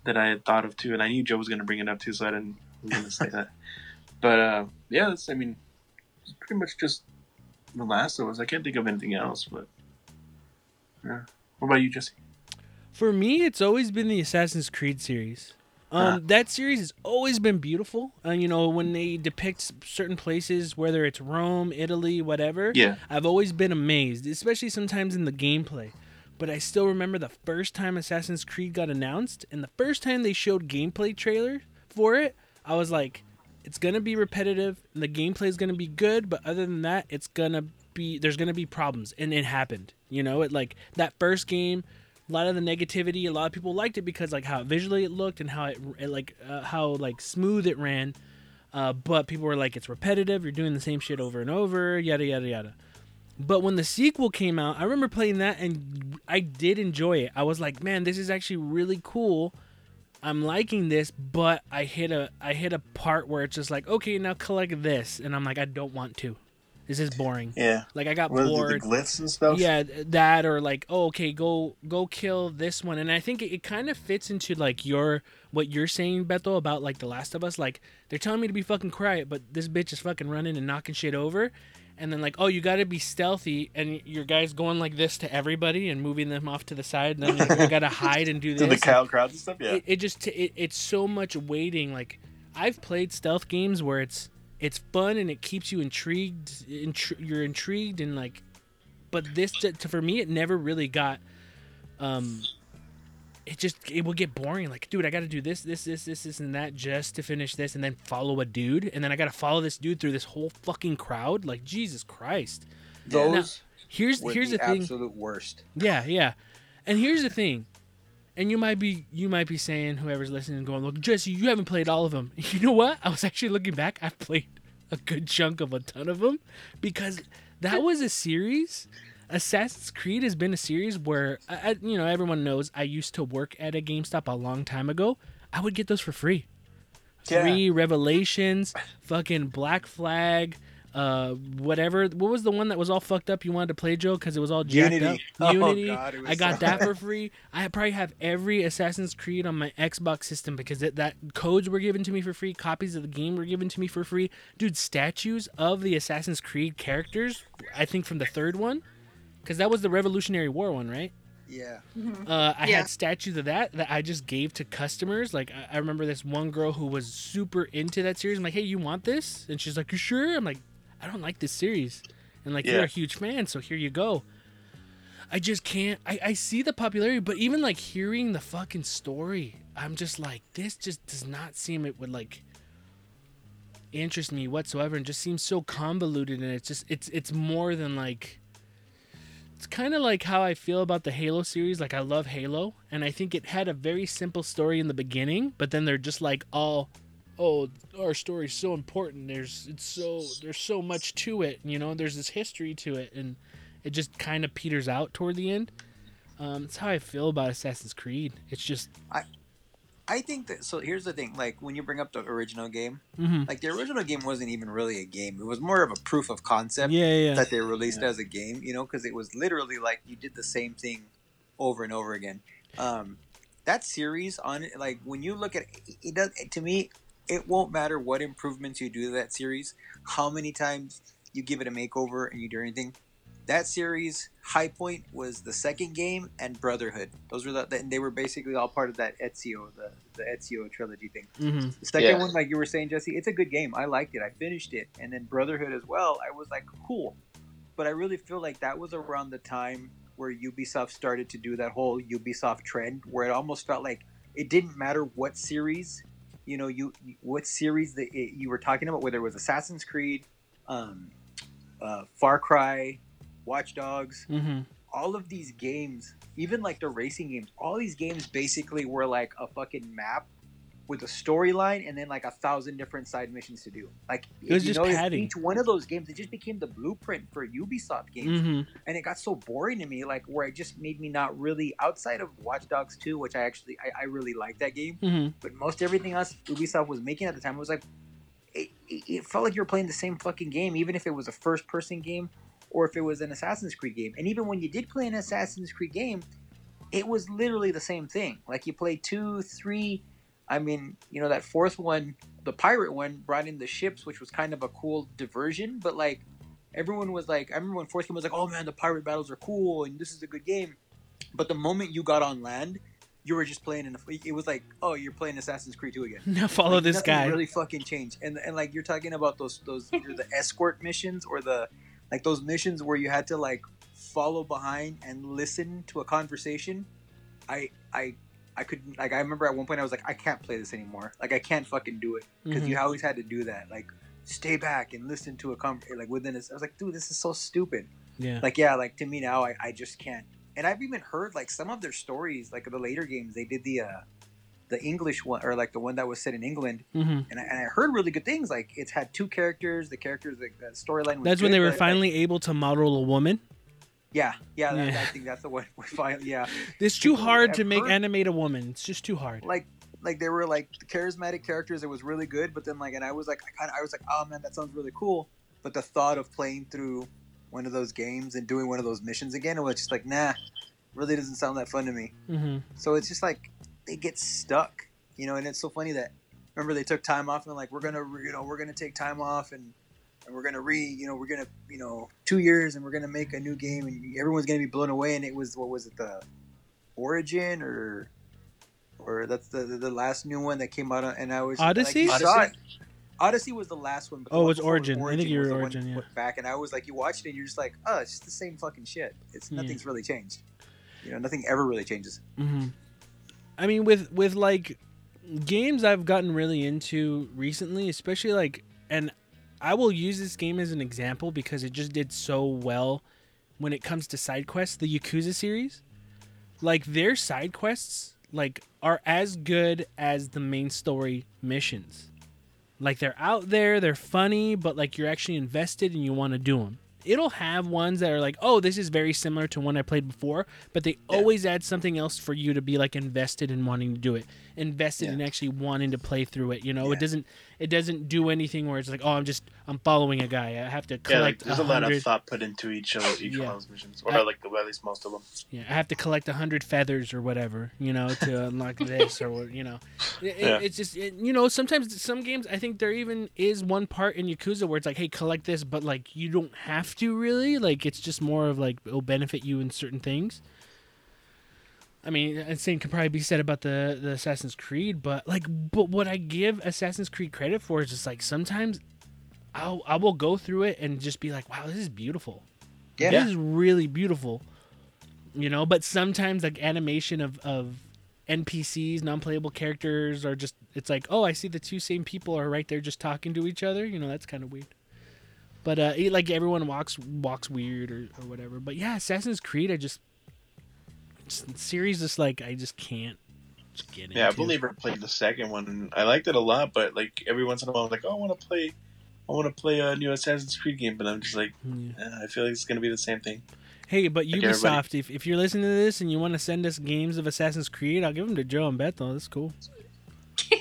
that I had thought of too, and I knew Joe was going to bring it up too, so I didn't was going to say that. But uh, yeah, that's I mean, it's pretty much just the last of us. I can't think of anything else, but yeah. What about you, Jesse? For me, it's always been the Assassin's Creed series. Um, Huh. That series has always been beautiful. Uh, you know, when they depict certain places, whether it's Rome, Italy, whatever, Yeah, I've always been amazed, especially sometimes in the gameplay. But I still remember the first time Assassin's Creed got announced, and the first time they showed gameplay trailer for it, I was like, it's gonna be repetitive, and the gameplay is gonna be good, but other than that, it's gonna be there's gonna be problems, and it happened. You know, it like that first game, a lot of the negativity, a lot of people liked it because like how visually it looked and how it, it like uh, how like smooth it ran. Uh, but people were like, it's repetitive. You're doing the same shit over and over. Yada yada yada. But when the sequel came out, I remember playing that and I did enjoy it. I was like, man, this is actually really cool. I'm liking this, but I hit a I hit a part where it's just like, okay, now collect this, and I'm like, I don't want to. This is boring. yeah. Like I got What, bored. the glyphs and stuff. Yeah, that or like, oh, okay, go go kill this one, and I think it, it kind of fits into like your what you're saying, Beto, about like The Last of Us. Like they're telling me to be fucking quiet, but this bitch is fucking running and knocking shit over, and then like, oh, you got to be stealthy, and your guy's going like this to everybody and moving them off to the side, and then you got to hide and do this. To the cow crowds and stuff. Yeah. it, it just it, it's so much waiting like i've played stealth games where it's it's fun and it keeps you intrigued intri- you're intrigued and like but this to, to- for me it never really got um it just it will get boring like dude i gotta do this this this this this and that just to finish this and then follow a dude and then i gotta follow this dude through this whole fucking crowd like jesus christ Those here's here's the, the thing absolute worst. yeah, yeah. And here's the thing. And you might be you might be saying whoever's listening going, "Look, Jesse, you haven't played all of them." You know what? I was actually looking back. I've played a good chunk of a ton of them because that was a series. Assassin's Creed has been a series where I, I, you know everyone knows I used to work at a GameStop a long time ago. I would get those for free. Yeah. Free Revelations, fucking Black Flag, uh, whatever. What was the one that was all fucked up? You wanted to play Joe because it was all jacked Unity. up. Oh, Unity. God, I got so- that for free. I probably have every Assassin's Creed on my Xbox system because it, that codes were given to me for free. Copies of the game were given to me for free. Dude, statues of the Assassin's Creed characters. I think from the third one, because that was the Revolutionary War one, right? Yeah. Uh, I Yeah. had statues of that that I just gave to customers. Like I, I remember this one girl who was super into that series. I'm like, hey, you want this? And she's like, you sure? I'm like, I don't like this series. And like, you're a huge fan, so here you go. I just can't. I, I see the popularity, but even like hearing the fucking story, I'm just like, this just does not seem it would like interest me whatsoever, and just seems so convoluted. And it's just it's it's more than like it's kind of like how I feel about the Halo series. Like I love Halo, and I think it had a very simple story in the beginning, but then they're just like all oh, our story's so important. There's it's so there's so much to it. You know, there's this history to it, and it just kind of peters out toward the end. Um, that's how I feel about Assassin's Creed. It's just, I i think that. So here's the thing: like when you bring up the original game, mhm. like the original game wasn't even really a game. It was more of a proof of concept yeah, yeah, yeah. that they released Yeah. as a game. You know, because it was literally like you did the same thing over and over again. Um, that series on it, like when you look at it, it does to me. It won't matter what improvements you do to that series, how many times you give it a makeover and you do anything. That series high point was the second game and Brotherhood. Those were the, they were basically all part of that Ezio, the the Ezio trilogy thing. Mm-hmm. The second Yeah. one, like you were saying, Jesse, it's a good game. I liked it. I finished it, and then Brotherhood as well. I was like, cool, but I really feel like that was around the time where Ubisoft started to do that whole Ubisoft trend, where it almost felt like it didn't matter what series, you know, you what series that it, you were talking about, whether it was Assassin's Creed, um, uh, Far Cry, Watch Dogs, hmm all of these games, even like the racing games, all these games basically were like a fucking map with a storyline and then like a thousand different side missions to do. Like It was you just notice, padding. each one of those games, it just became the blueprint for Ubisoft games, hmm and it got so boring to me, like where it just made me not really outside of Watch Dogs 2, which I actually I, I really like that game, hmm but most everything else Ubisoft was making at the time was like it, it, it felt like you were playing the same fucking game, even if it was a first person game or if it was an Assassin's Creed game. And even when you did play an Assassin's Creed game, it was literally the same thing. Like you played two, three. I mean, you know, that fourth one, the pirate one, brought in the ships, which was kind of a cool diversion. But like, everyone was like, I remember when fourth game was like, oh man, the pirate battles are cool and this is a good game. But the moment you got on land, you were just playing in a. It was like, oh, you're playing Assassin's Creed 2 again. Now follow Like, this guy. Really fucking changed, and and like you're talking about those those either the escort missions or the like those missions where you had to like follow behind and listen to a conversation. I I I couldn't like I remember at one point I was like I can't play this anymore. Like I can't fucking do it because Mhm. you always had to do that. Like stay back and listen to a conversation like within this. I was like, dude, this is so stupid. Yeah. Like yeah, like to me now I, I just can't. And I've even heard like some of their stories, like the later games. They did the uh the English one or like the one that was set in England hmm and I, and I heard really good things. Like it's had two characters. The characters, the, the storyline. was That's when they were but, like, finally able to model a woman. Yeah, yeah, that, Yeah. I think that's the one. We finally, yeah, It's too hard to make animate a woman. It's just too hard. like like they were like charismatic characters. It was really good. But then like, and I was like, I kind of, I was like, oh man, that sounds really cool. But the thought of playing through one of those games and doing one of those missions again, it was just like, nah, really doesn't sound that fun to me. hmm So it's just like they get stuck, you know. And it's so funny that remember they took time off and they're like, we're gonna, you know, we're gonna take time off and and we're gonna re, you know, we're gonna, you know, two years and we're gonna make a new game and everyone's gonna be blown away. And it was what was it the Origin or or that's the the, the last new one that came out and I was Odyssey? Like, Odyssey? it. Odyssey was the last one. But the Oh, it was before Origin. I think you was were Origin, yeah. Back and I was like, you watched it, and you're just like, oh, it's just the same fucking shit. It's Yeah. nothing's really changed. You know, nothing ever really changes. hmm I mean, with with like games I've gotten really into recently, especially like, and I will use this game as an example because it just did so well when it comes to side quests. The Yakuza series, like their side quests, like are as good as the main story missions. Like they're out there, they're funny, but like you're actually invested and you want to do them. It'll have ones that are like, oh, this is very similar to one I played before, but they Yeah. always add something else for you to be like invested in wanting to do it, invested Yeah. in actually wanting to play through it. You know, Yeah. it doesn't it doesn't do anything where it's like, oh, I'm just I'm following a guy. I have to collect. Yeah, like there's a lot of 100 thought put into each of each Yeah. one of those missions, or I- like the, well, at least most of them. Yeah, I have to collect a hundred feathers or whatever, you know, to unlock this or you know, it- Yeah. it's just it, you know sometimes some games I think there even is one part in Yakuza where it's like, hey, collect this, but like you don't have to really, like it's just more of like it'll benefit you in certain things. I mean, the same can probably be said about the the Assassin's Creed, but like, but what I give Assassin's Creed credit for is just like sometimes I'll I will go through it and just be like, wow, this is beautiful. Yeah. This is really beautiful. You know, but sometimes like animation of of NPCs, non-playable characters are just it's like, "Oh, I see the two same people are right there just talking to each other." You know, that's kind of weird. But uh it- like everyone walks walks weird or, or whatever. But yeah, Assassin's Creed I just series just like I just can't get Yeah, I into. believe I played the second one. and I liked it a lot, but like every once in a while, I'm like, oh, I want to play, I want to play a new Assassin's Creed game, but I'm just like, Yeah. eh, I feel like it's gonna be the same thing. Hey, but Like everybody. Ubisoft, if, if you're listening to this and you want to send us games of Assassin's Creed, I'll give them to Joe and Beth. Bethel. That's cool.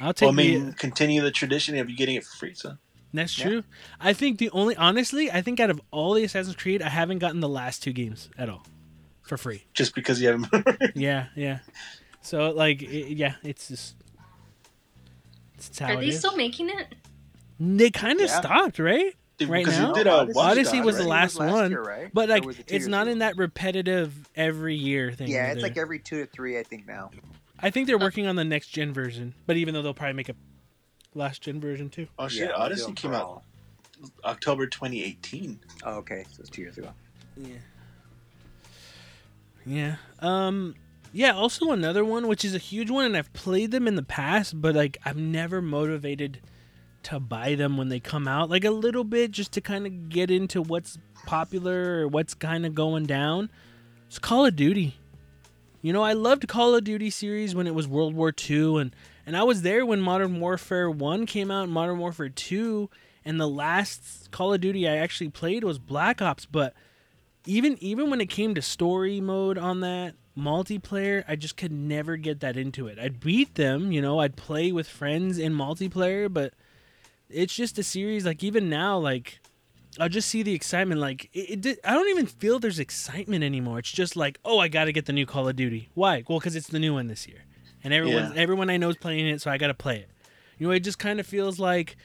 I'll take Well, I mean, the. continue the tradition of you getting it for free. So That's Yeah. true. I think the only, honestly, I think out of all the Assassin's Creed, I haven't gotten the last two games at all for free. just because you haven't, Yeah, yeah. So like, it, yeah, it's just. It's how Are it they is. still making it? They kind of Yeah. stopped, right? Right because now? you did a Odyssey- Watch Odyssey Dogs, was the right? last one, year, right? But like, it it's not ago? in that repetitive every year thing. Yeah, where it's like every two to three, I think now. I think they're oh. working on the next gen version, but even though they'll probably make a last gen version too. Oh shit! Yeah, Odyssey came out. October 2018. Oh, okay, so it's two years ago. Yeah. Yeah. Um yeah, also another one which is a huge one and I've played them in the past, but like I'm never motivated to buy them when they come out. Like a little bit just to kind of get into what's popular or what's kind of going down. It's Call of Duty. You know, I loved Call of Duty series when it was World War II and and I was there when Modern Warfare 1 came out and Modern Warfare 2 and the last Call of Duty I actually played was Black Ops, but even even when it came to story mode on that multiplayer, I just could never get that into it. I'd beat them, you know, I'd play with friends in multiplayer, but it's just a series like even now like I'll just see the excitement like it, it did, I don't even feel there's excitement anymore. It's just like, "Oh, I got to get the new Call of Duty." Why? Well, cuz it's the new one this year. And everyone Yeah. everyone I know is playing it, so I got to play it. You know, it just kind of feels like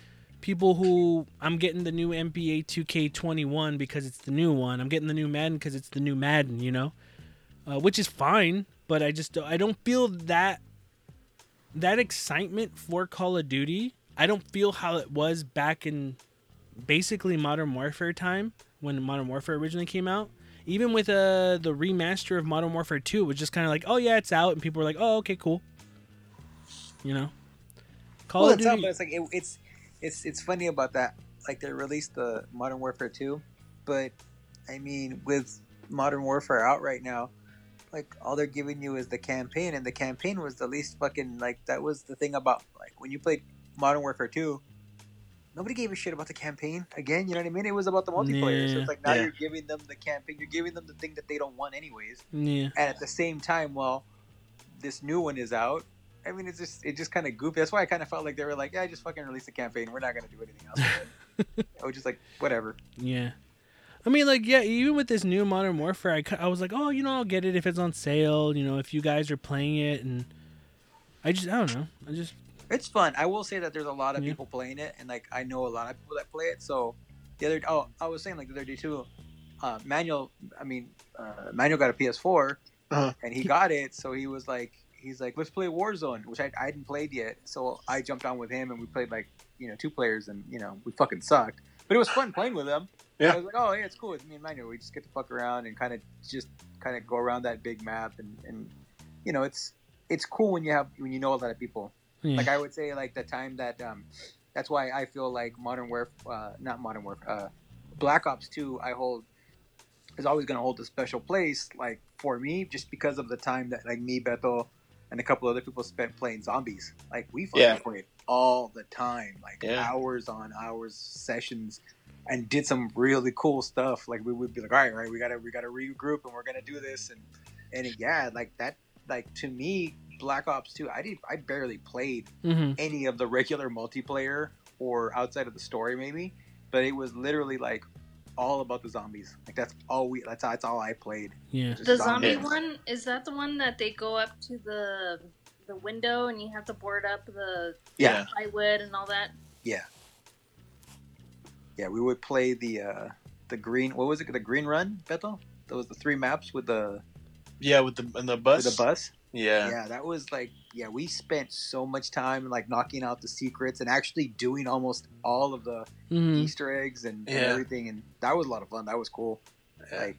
people who I'm getting the new NBA 2K21 because it's the new one. I'm getting the new Madden because it's the new Madden. You know, uh, which is fine, but I just I don't feel that that excitement for Call of Duty. I don't feel how it was back in basically Modern Warfare time when Modern Warfare originally came out. Even with uh, the remaster of Modern Warfare 2, it was just kind of like, oh yeah, it's out, and people were like, oh okay, cool. You know, Call well, of it's out, Duty. but it's like it, it's it's it's funny about that. Like they released the Modern Warfare two, but I mean with Modern Warfare out right now, like all they're giving you is the campaign, and the campaign was the least fucking like that was the thing about like when you played Modern Warfare two. Nobody gave a shit about the campaign. Again, you know what I mean? It was about the multiplayer. So it's like now Yeah. you're giving them the campaign. You're giving them the thing that they don't want anyways. yeah. And at the same time, well, this new one is out. I mean, it's just it just kind of goofy. That's why I kind of felt like they were like, yeah, just fucking release the campaign. We're not gonna do anything else. with. I was just like, whatever. Yeah. I mean, like, yeah, even with this new Modern Warfare, I, I was like, oh, you know, I'll get it if it's on sale, you know, if you guys are playing it. And I just, I don't know. I just, It's fun. I will say that there's a lot of Yeah. people playing it, and like I know a lot of people that play it. So the other, oh, I was saying like the other day too. Uh, Manuel, I mean, uh, Manuel got a PS4, Uh-huh. and he got it. So he was like, he's like, let's play Warzone, which I, I hadn't played yet. So I jumped on with him, and we played like you know two players, and you know we fucking sucked, but it was fun playing with him. Yeah. I was like, oh yeah, it's cool. It's me and Manuel. We just get to fuck around and kind of just kind of go around that big map, and and you know it's it's cool when you have when you know a lot of people. yeah. Like I would say, like the time that um, that's why I feel like Modern Warfare, uh, not Modern Warfare, uh, Black Ops Two, I hold is always going to hold a special place, like for me, just because of the time that like me, Bethel, and a couple other people spent playing zombies. Like we fucking Yeah. played all the time, like Yeah. hours on hours sessions, and did some really cool stuff. Like we would be like, all right, all right, we gotta we gotta regroup and we're gonna do this, and and yeah, like that, like to me, Black Ops Two, I did I barely played hmm any of the regular multiplayer or outside of the story maybe but it was literally like all about the zombies like that's all we that's, that's all i played yeah. The zombie zombies. one is that the one that they go up to the the window and you have to board up the yeah plywood and all that. yeah Yeah, we would play the uh the green what was it the green run bethel that was the three maps with the Yeah, with the and the bus. with the bus Yeah. yeah that was like yeah we spent so much time like knocking out the secrets and actually doing almost all of the hmm easter eggs and, and everything and that was a lot of fun that was cool Yeah. like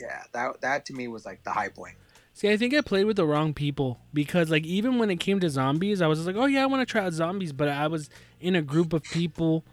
yeah that that to me was like the high point See, I think I played with the wrong people because, like, even when it came to zombies, I was just like, oh, yeah, I want to try out zombies. But I was in a group of people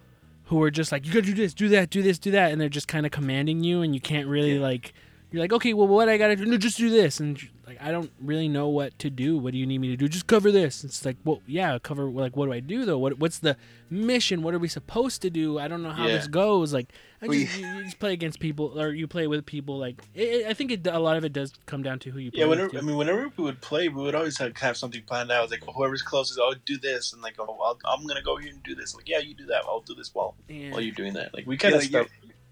who were just like, you gotta do this, do that, do this, do that. And they're just kind of commanding you, and you can't really, Yeah. like, you're like, okay, well, what I gotta do? No, just do this. And like, I don't really know what to do. What do you need me to do? Just cover this. It's like, well, yeah, cover. Like, what do I do though? What what's the mission? What are we supposed to do? I don't know how Yeah. this goes. Like, I just, you, you just play against people or you play with people. Like, it, I think it, a lot of it does come down to who you play Yeah, whenever I mean, whenever we would play, we would always have, have something planned out. Like whoever's closest, I'll do this, and like, oh, I'll, I'm gonna go here and do this. Like, yeah, you do that. I'll do this while Yeah. while you're doing that. Like, we Yeah, kind of like, stuff.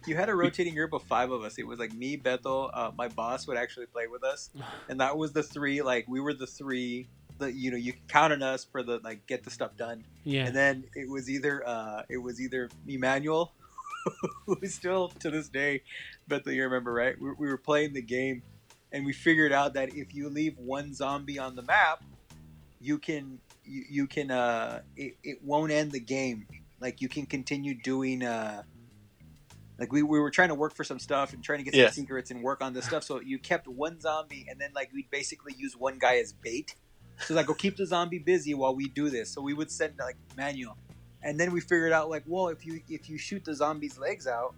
You, had a rotating group of five of us. It was like me, Bethel, uh, my boss would actually play with us, and that was the three. Like we were the three. that you know you count on us for the like get the stuff done. yeah. And then it was either uh, it was either Emmanuel, who is still to this day, Bethel, you remember right? We, we were playing the game, and we figured out that if you leave one zombie on the map, you can you, you can uh it, it won't end the game. Like you can continue doing uh like we, we were trying to work for some stuff and trying to get some Yeah. secrets and work on this stuff. So you kept one zombie and then like we'd basically use one guy as bait. So like go keep the zombie busy while we do this. So we would send like Manuel. And then we figured out like, well, if you if you shoot the zombie's legs out,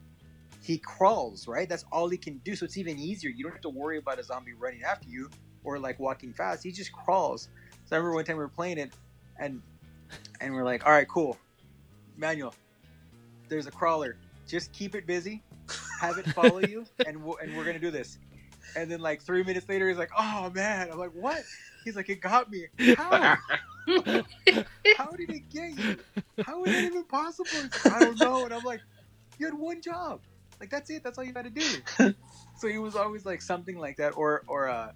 he crawls, right? That's all he can do. So it's even easier. You don't have to worry about a zombie running after you or like walking fast. He just crawls. So I remember one time we were playing it and and we're like, all right, cool. Manuel. There's a crawler. Just keep it busy. Have it follow you, and we'll, and we're gonna do this. And then like three minutes later, he's like, "Oh man!" I'm like, "What?" He's like, "It got me. How? How did it get you? How is that even possible?" Like, I don't know. And I'm like, "You had one job. Like that's it. That's all you got to do." so he was always like something like that, or or uh,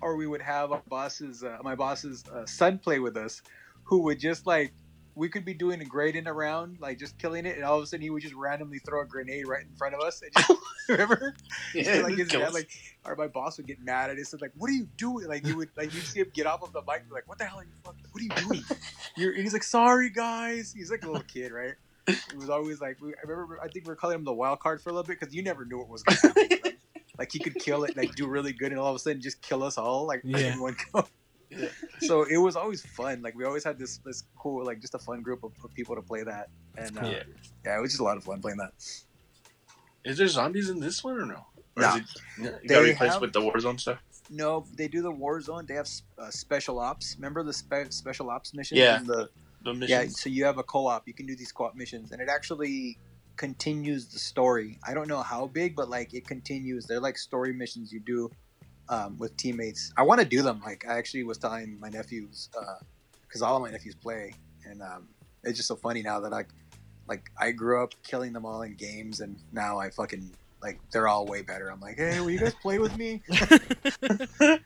or we would have our boss's uh, my boss's uh, son play with us, who would just like we could be doing a great in a round, like just killing it, and all of a sudden he would just randomly throw a grenade right in front of us. And just, remember? Yeah, like his dad, like, or my boss would get mad at us and like, "What are you doing?" Like you would like you see him get off of the mic, like, "What the hell are you fucking? What are you doing?" You're, and he's like, "Sorry, guys." He's like a little kid, right? It was always like, we, I remember, I think we were calling him the wild card for a little bit because you never knew what was going to happen. Like, like he could kill it, like do really good, and all of a sudden just kill us all, like Yeah. in one go. Yeah. So it was always fun. Like we always had this this cool, like just a fun group of, of people to play that, and uh, Yeah. yeah. it was just a lot of fun playing that. Is there zombies in this one or no? Or No. is it, you They got replaced have- with the Warzone stuff. No, they do the Warzone. They have uh, special ops. Remember the spe- special ops missions? Yeah. The, The yeah. So you have a co-op. You can do these co-op missions, and it actually continues the story. I don't know how big, but like it continues. They're like story missions you do um, with teammates. I want to do them. Like I actually was telling my nephews because all of my nephews play, and um, it's just so funny now that I like I grew up killing them all in games, and now I fucking like they're all way better. I'm like, hey, will you guys play with me?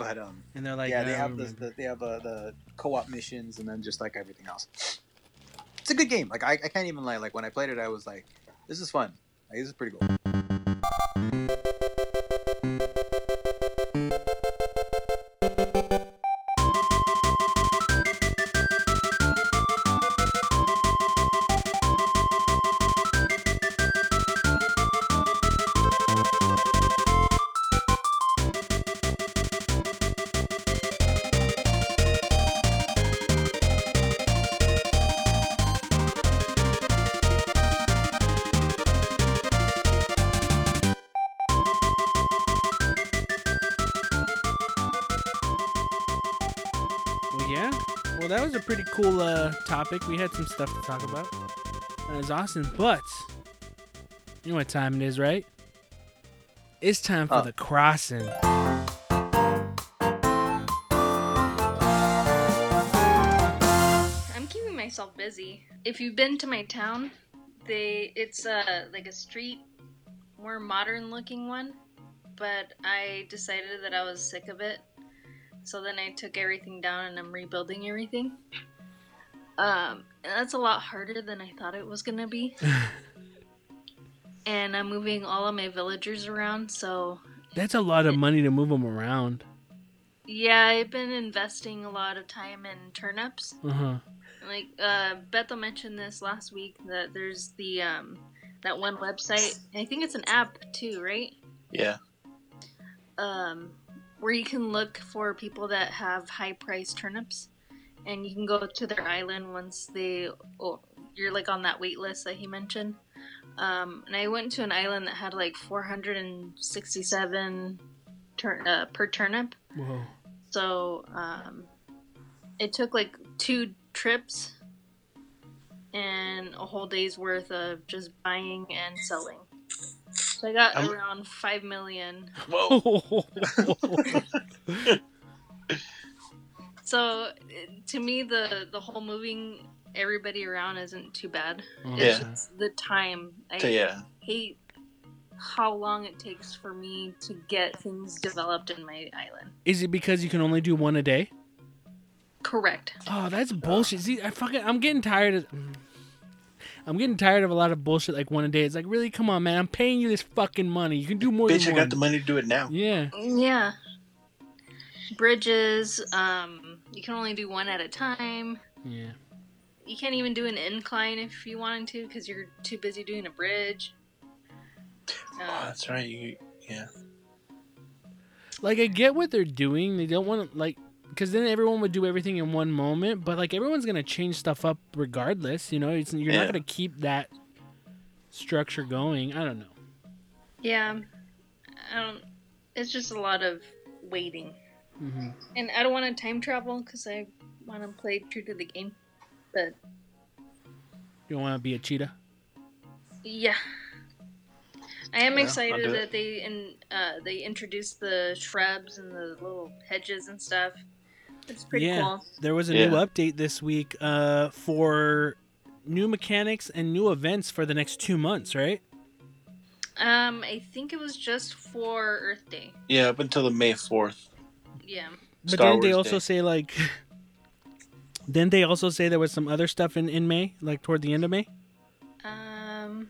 But um, and they're like, yeah, they have the, the they have uh, the co-op missions, and then just like everything else. It's a good game. Like I, I can't even lie. Like when I played it, I was like, this is fun. Like, this is pretty cool. Topic. We had some stuff to talk about. That was awesome. But you know what time it is, right? It's time for Oh. the crossing. I'm keeping myself busy. If you've been to my town, they it's uh like a street, more modern looking one, but I decided that I was sick of it. So then I took everything down and I'm rebuilding everything. Um, and that's a lot harder than I thought it was gonna be. and I'm moving all of my villagers around, so That's a lot of money to move them around. yeah, I've been investing a lot of time in turnips. Uh huh. like uh Bethel mentioned this last week that there's the um that one website I think it's an app too, right? Yeah. Um where you can look for people that have high priced turnips and you can go to their island once they oh, you're like on that wait list that he mentioned. Um and I went to an island that had like 467 tur- uh, per turnip Whoa. So um, it took like two trips and a whole day's worth of just buying and selling. So I got I'm- around five million. Whoa. So to me, the the whole moving everybody around isn't too bad. Yeah. It's the time. I So, yeah. hate how long it takes for me to get things developed in my island. Is it because you can only do one a day? Correct. Oh, that's bullshit. See, I fucking, I'm getting tired of. I'm getting tired of a lot of bullshit like one a day. It's like, really, come on, man. I'm paying you this fucking money. You can do more Bitch, I than got the money to do it now. Yeah. Yeah. Bridges, um, you can only do one at a time. Yeah. You can't even do an incline if you wanted to because you're too busy doing a bridge. Oh, Uh, that's right. You, yeah. Like, I get what they're doing. They don't want to, like, because then everyone would do everything in one moment, but, like, everyone's going to change stuff up regardless. You know, it's, you're Yeah. not going to keep that structure going. I don't know. yeah. I don't, it's just a lot of waiting. Hmm And I don't want to time travel because I want to play true to the game. But You don't want to be a cheetah? yeah. I am Yeah, excited that they in, uh, they introduced the shrubs and the little hedges and stuff. It's pretty Yeah. cool. There was a Yeah. new update this week uh, for new mechanics and new events for the next two months, right? Um, I think it was just for Earth Day. Yeah, up until the May 4th. Yeah. But Star didn't they Wars also Day. say like? didn't they also say there was some other stuff in in May, like toward the end of May? Um,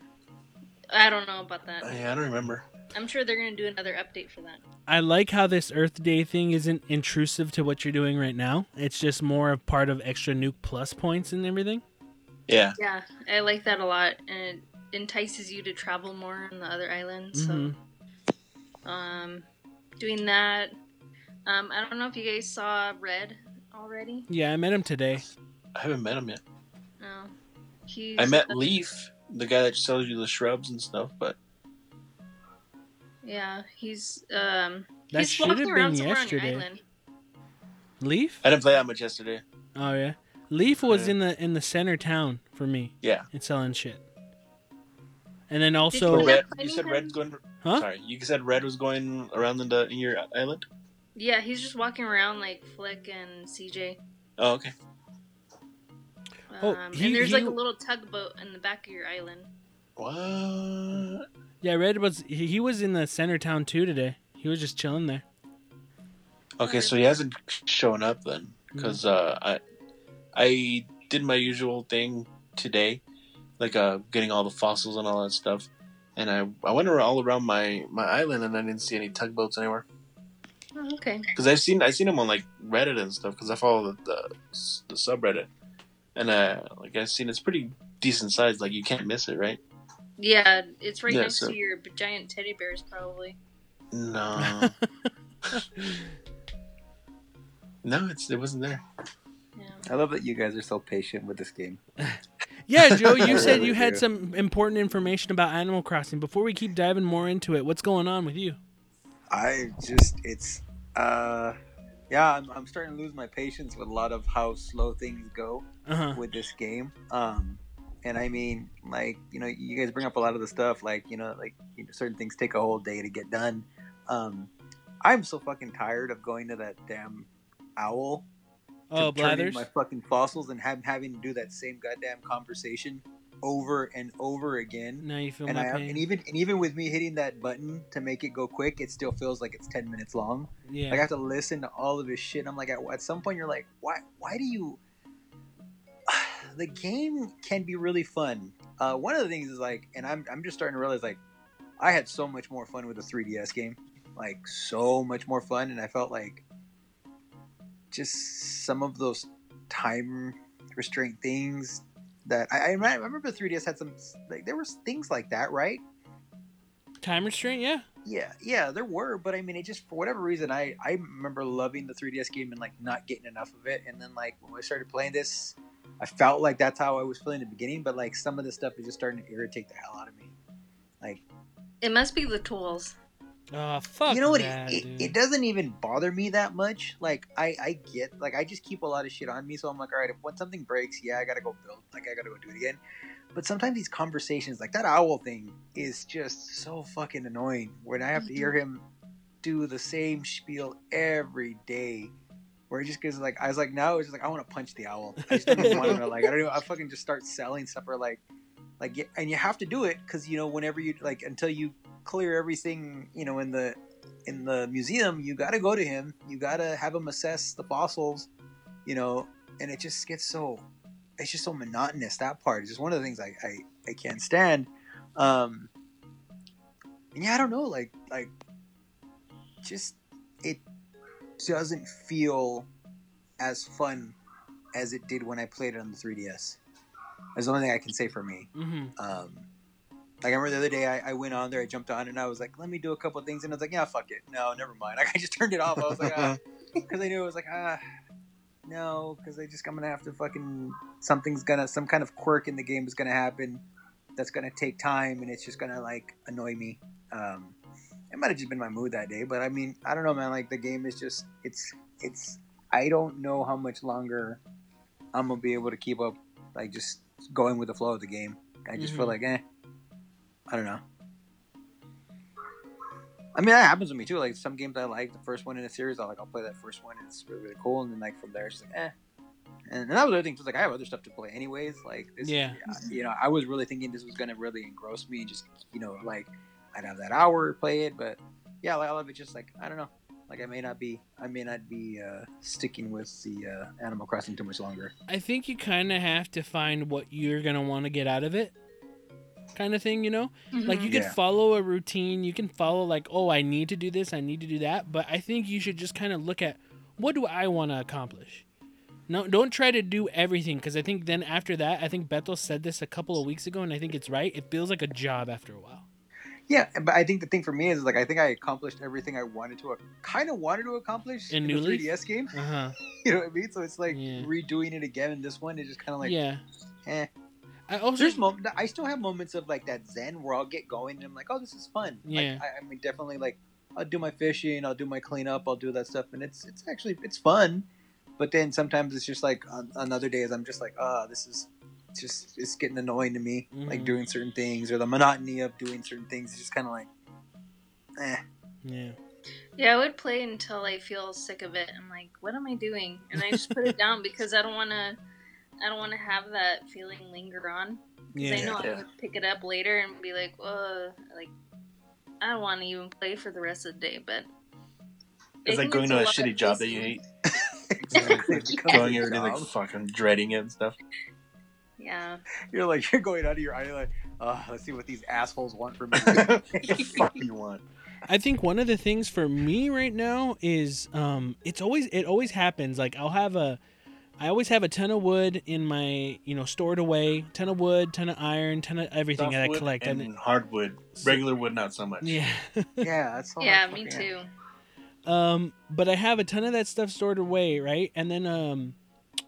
I don't know about that. Yeah, I don't remember. I'm sure they're gonna do another update for that. I like how this Earth Day thing isn't intrusive to what you're doing right now. It's just more of part of extra Nook plus points and everything. Yeah. Yeah, I like that a lot, and it entices you to travel more on the other islands. So, um, doing that. Um, I don't know if you guys saw Redd already. Yeah, I met him today. I haven't met him yet. No, he's. I met uh, Leif, the guy that sells you the shrubs and stuff, but Yeah, he's um. That he's should walking have around been your yesterday. island. Leif? I didn't play that much yesterday. Oh yeah, Leif was Yeah. in the in the center town for me. Yeah. and selling shit. And then you also, end Redd, you said him? Redd's going. huh? Sorry, you said Redd was going around in, the, in your island. Yeah, he's just walking around like Flick and CJ. Oh, okay. Oh, Um, he- and there's like he- a little tugboat in the back of your island. What? Yeah, Redd was he, he was in the center town too today. He was just chilling there. Okay, so he hasn't shown up then, because uh, I I did my usual thing today, like uh, getting all the fossils and all that stuff, and I I went around, all around my my island and I didn't see any tugboats anywhere. Oh, okay. Because I've seen I've seen them on like Reddit and stuff. Because I follow the, the the subreddit, and uh, like I've seen it's pretty decent size. Like you can't miss it, right? Yeah, it's right Yeah, next so- to your giant teddy bears, probably. No, no, it's it wasn't there. Yeah. I love that you guys are so patient with this game. Yeah, Joe, you said really you had do. some important information about Animal Crossing. Before we keep diving more into it, what's going on with you? I just it's uh yeah, I'm, I'm starting to lose my patience with a lot of how slow things go Uh huh. with this game. Um and I mean like, you know, you guys bring up a lot of the stuff like, you know, like you know, certain things take a whole day to get done. Um I'm so fucking tired of going to that damn owl Oh, to turn in Blathers. my fucking fossils and have, having to do that same goddamn conversation over and over again. Now you feel and my I pain. and even and even with me hitting that button to make it go quick, it still feels like it's ten minutes long. yeah. Like I have to listen to all of his shit. I'm like, at, at some point, you're like, why? Why do you? the game can be really fun. Uh, one of the things is like, and I'm I'm just starting to realize like, I had so much more fun with the 3DS game, like so much more fun, and I felt like just some of those time restraint things that I, I remember- the 3DS had some like there was things like that, right? Time restraint, yeah. Yeah, yeah, there were, but I mean, it just for whatever reason, I I remember loving the 3DS game and like not getting enough of it, and then like when I started playing this, I felt like that's how I was feeling in the beginning, but like some of the stuff is just starting to irritate the hell out of me. Like, It must be the tools. Oh fuck you know what? that, it, it, it doesn't even bother me that much. Like I, I get like I just keep a lot of shit on me, so I'm like, all right, if when something breaks, yeah, I gotta go build. Like I gotta go do it again. But sometimes these conversations, like that owl thing, is just so fucking annoying. When I have to hear mm-hmm. him do the same spiel every day, where he just gets like, I was like, now it's just like I want to punch the owl. I just don't want to like. I don't. Even, I fucking just start selling stuff or like, like, and you have to do it because you know whenever you like until you clear everything, you know, in the in the museum, you got to go to him. You got to have him assess the fossils, you know, and it just gets so it's just so monotonous. That part is just one of the things I I, I can't stand. Um, and yeah, I don't know, like like just it doesn't feel as fun as it did when I played it on the 3DS. That's the only thing I can say for me. hmm Um, like I remember the other day, I, I went on there, I jumped on, and I was like, "Let me do a couple of things," and I was like, "Yeah, fuck it, no, never mind." Like I just turned it off. I was like, ah, because I knew it was like, ah, no, because I just I'm gonna have to fucking something's gonna some kind of quirk in the game is gonna happen that's gonna take time, and it's just gonna like annoy me. Um, it might have just been my mood that day, but I mean, I don't know, man. Like the game is just it's it's I don't know how much longer I'm gonna be able to keep up, like just going with the flow of the game. I just feel Mhm. like, eh, I don't know. I mean, that happens with me too. Like some games I like, the first one in a series, I like, I'll play that first one, it's really, really cool. And then like from there, it's just like, eh. And, and that was the other thing. too, Like I have other stuff to play anyways. Like this, Yeah. You know, I was really thinking this was gonna really engross me and just, you know, like I'd have that hour to play it. But yeah, like, I love it. Just like I don't know. Like I may not be, I may not be uh, sticking with the uh, Animal Crossing too much longer. I think you kind of have to find what you're gonna want to get out of it, kind of thing. You know, like you could Yeah. follow a routine. You can follow like, oh, I need to do this. I need to do that. But I think you should just kind of look at what do I want to accomplish. No, don't try to do everything because I think then after that, I think Beto said this a couple of weeks ago, and I think it's right. It feels like a job after a while. Yeah, but I think the thing for me is like I think I accomplished everything I wanted to, kind of wanted to accomplish In in, New the 3DS game. Uh huh. You know what I mean? So it's like Yeah. redoing it again in this one. It's just kind of like, yeah. eh. I also There's mom- I still have moments of like that zen where I'll get going and I'm like, oh, this is fun. Like, Yeah. I, I mean, definitely like I'll do my fishing, I'll do my cleanup, I'll do that stuff, and it's it's actually it's fun. But then sometimes it's just like on, on other days I'm just like, ah, this is it's just it's getting annoying to me. Like Mhm. doing certain things or the monotony of doing certain things is just kind of like, eh. yeah. Yeah, I would play until I feel sick of it. I'm like, what am I doing? And I just put it down because I don't want to. I don't want to have that feeling linger on. 'Cause I Yeah. know I'm Yeah. gonna pick it up later and be like, uh, like I don't want to even play for the rest of the day. But It's like going to a lot shitty job that you hate. Exactly. Going every day like fucking dreading it and stuff. Yeah, You're like you're going out of your eye like, oh, let's see what these assholes want from me. what the fuck you want? I think one of the things for me right now is um it's always it always happens like I'll have a I always have a ton of wood in my you know stored away ton of wood ton of iron ton of everything that I collect and and hardwood. Regular wood, not so much. yeah yeah, that's all. yeah, me too. um but I have a ton of that stuff stored away right and then um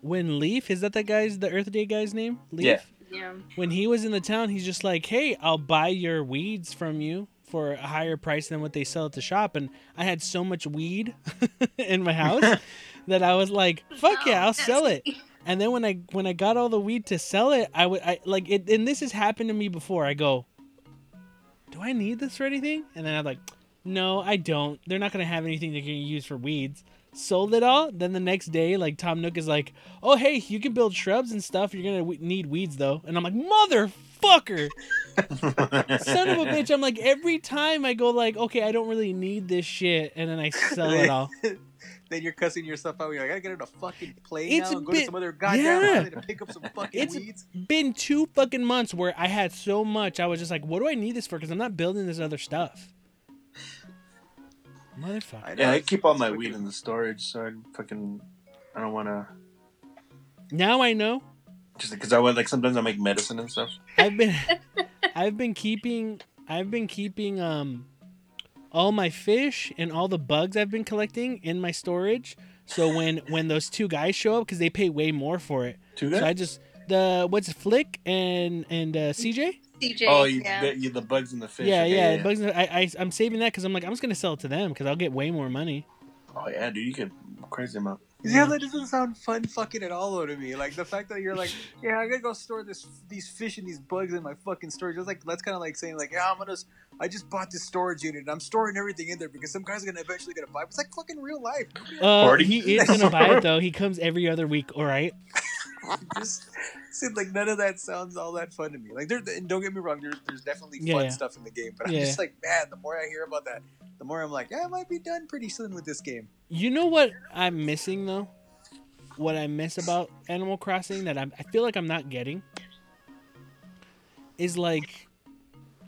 when Leif is that the guy's the Earth Day guy's name Leif Yeah. Yeah, when he was in the town he's just like hey I'll buy your weeds from you for a higher price than what they sell at the shop and I had so much weed in my house that I was like fuck yeah I'll sell it And then when I when I got all the weed to sell it, I would I like it. And this has happened to me before. I go, do I need this for anything? And then I'm like, no, I don't. They're not gonna have anything they're gonna use for weeds. Sold it all. Then the next day, like Tom Nook is like, oh hey, you can build shrubs and stuff. You're gonna w- need weeds though. And I'm like, motherfucker, son of a bitch. I'm like every time I go like, okay, I don't really need this shit, and then I sell it all. then you're cussing yourself out. You're like, I gotta get on a fucking plane It's now and go to some other goddamn yeah. island to pick up some fucking It's- weeds. been two fucking months where I had so much. I was just like, what do I need this for? Because I'm not building this other stuff. Motherfucker. know, yeah, I keep all my it's weed fucking- in the storage, so I fucking I don't want to Now I know. just because I would like sometimes I make medicine and stuff. I've been, I've been keeping, I've been keeping um, all my fish and all the bugs I've been collecting in my storage. So when when those two guys show up, because they pay way more for it, Too so. I just the what's it, Flick and and uh, CJ. CJ. Oh, you, yeah. the, you the bugs and the fish. yeah, Okay, yeah. Bugs, I, I, I'm saving that because I'm like, I'm just gonna sell it to them because I'll get way more money. Oh yeah, dude, you get crazy amount. Yeah, that doesn't sound fun fucking at all though to me. Like the fact that you're like, yeah, I gotta go store this these fish and these bugs in my fucking storage. It's like that's kind of like saying like, yeah, I'm gonna, s- I just bought this storage unit and I'm storing everything in there because some guy's gonna eventually gonna buy. it. It's like fucking real life. Uh, he is gonna buy it though. He comes every other week. All right. just seems like none of that sounds all that fun to me. Like, there, and don't get me wrong, there's there's definitely fun yeah. stuff in the game, but I'm just like, man, the more I hear about that, the more I'm like, yeah, I might be done pretty soon with this game. You know what I'm missing though? What I miss about Animal Crossing that I'm, I feel like I'm not getting is like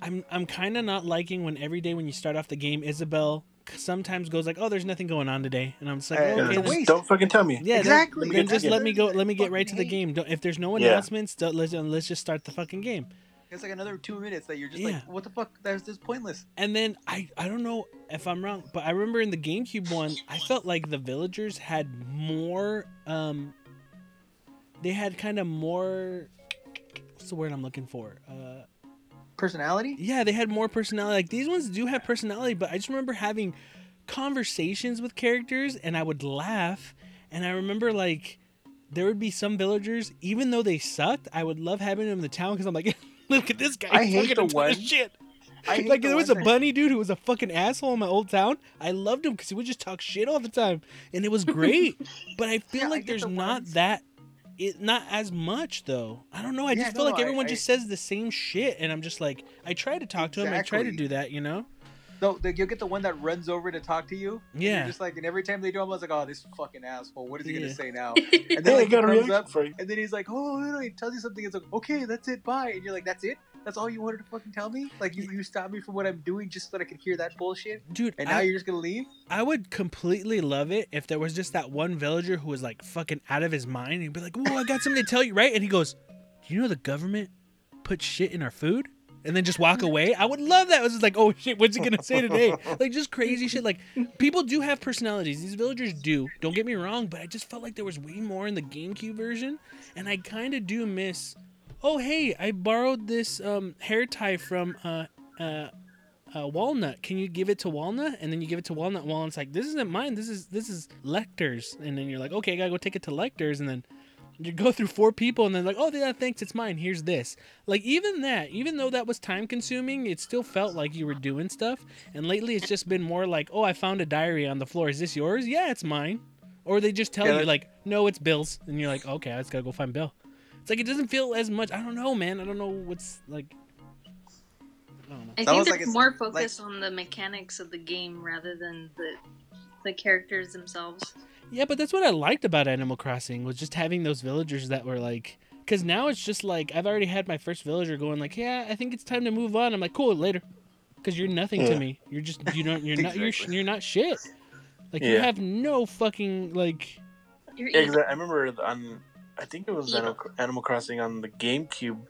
I'm I'm kind of not liking when every day when you start off the game, Isabelle sometimes goes like, "Oh, there's nothing going on today," and I'm just like, Uh, oh, okay, a waste. Don't fucking tell me. yeah, Exactly. Then, just let me go. Let me get right to the game. Don't, if there's no announcements, don't, let's let's just start the fucking game. It's like another two minutes that you're just Yeah. like, what the fuck? That's just pointless. And then I I don't know if I'm wrong, but I remember in the GameCube one, I felt like the villagers had more um they had kind of more what's the word I'm looking for? Uh Personality? yeah, they had more personality. Like these ones do have personality, but I just remember having conversations with characters and I would laugh and I remember like there would be some villagers, even though they sucked, I would love having them in the town because I'm like, look at this guy. I hate the a ton of one- shit I like the there was a bunny dude who was a fucking asshole in my old town. I loved him because he would just talk shit all the time, and it was great. but I feel Yeah, like get there's the not ones- that, it not as much though. I don't know. I Yeah, just feel no, like everyone I- just says the same shit, and I'm just like, I try to talk to him. I try to do that, you know. No, the, you'll get the one that runs over to talk to you. Yeah. Just like, and every time they do, I'm like, oh, this fucking asshole. What is he Yeah. gonna say now? And then like, he got comes up, for you. and then he's like, oh, no, no, he tells you something. It's like, okay, that's it, bye. And you're like, that's it? That's all you wanted to fucking tell me? Like you, you stopped me from what I'm doing just so that I could hear that bullshit, Dude, and now I, you're just gonna leave? I would completely love it if there was just that one villager who was like fucking out of his mind and be like, "Oh, I got something to tell you," right? And he goes, "Do you know the government put shit in our food?" And then just walk away. I would love that. It was just like, "Oh shit, what's he gonna say today?" Like just crazy shit. Like people do have personalities. These villagers do. Don't get me wrong, but I just felt like there was way more in the GameCube version, and I kind of do miss. Oh hey, I borrowed this um, hair tie from uh, uh, uh, Walnut. Can you give it to Walnut? And then you give it to Walnut. Walnut's like, this isn't mine. This is this is Lecter's. And then you're like, okay, I gotta go take it to Lecter's. And then you go through four people, and then like, oh yeah, thanks, it's mine. Here's this. Like even that, even though that was time consuming, it still felt like you were doing stuff. And lately, it's just been more like, oh, I found a diary on the floor. Is this yours? Yeah, it's mine. Or they just tell Yeah, you like, no, it's Bill's, and you're like, okay, I just gotta go find Bill. It's like it doesn't feel as much. I don't know, man. I don't know what's like. I. I think was it's like it's- more like- focused on the mechanics of the game rather than the the characters themselves. Yeah, but that's what I liked about Animal Crossing was just having those villagers that were like, because now it's just like I've already had my first villager going like, yeah, I think it's time to move on. I'm like, cool, later, because you're nothing to me. You're just you don't you're not you're, you're not shit. Like you have no fucking like You're Yeah, evil. 'cause I I remember on, I think it was Animal, Animal Crossing on the GameCube,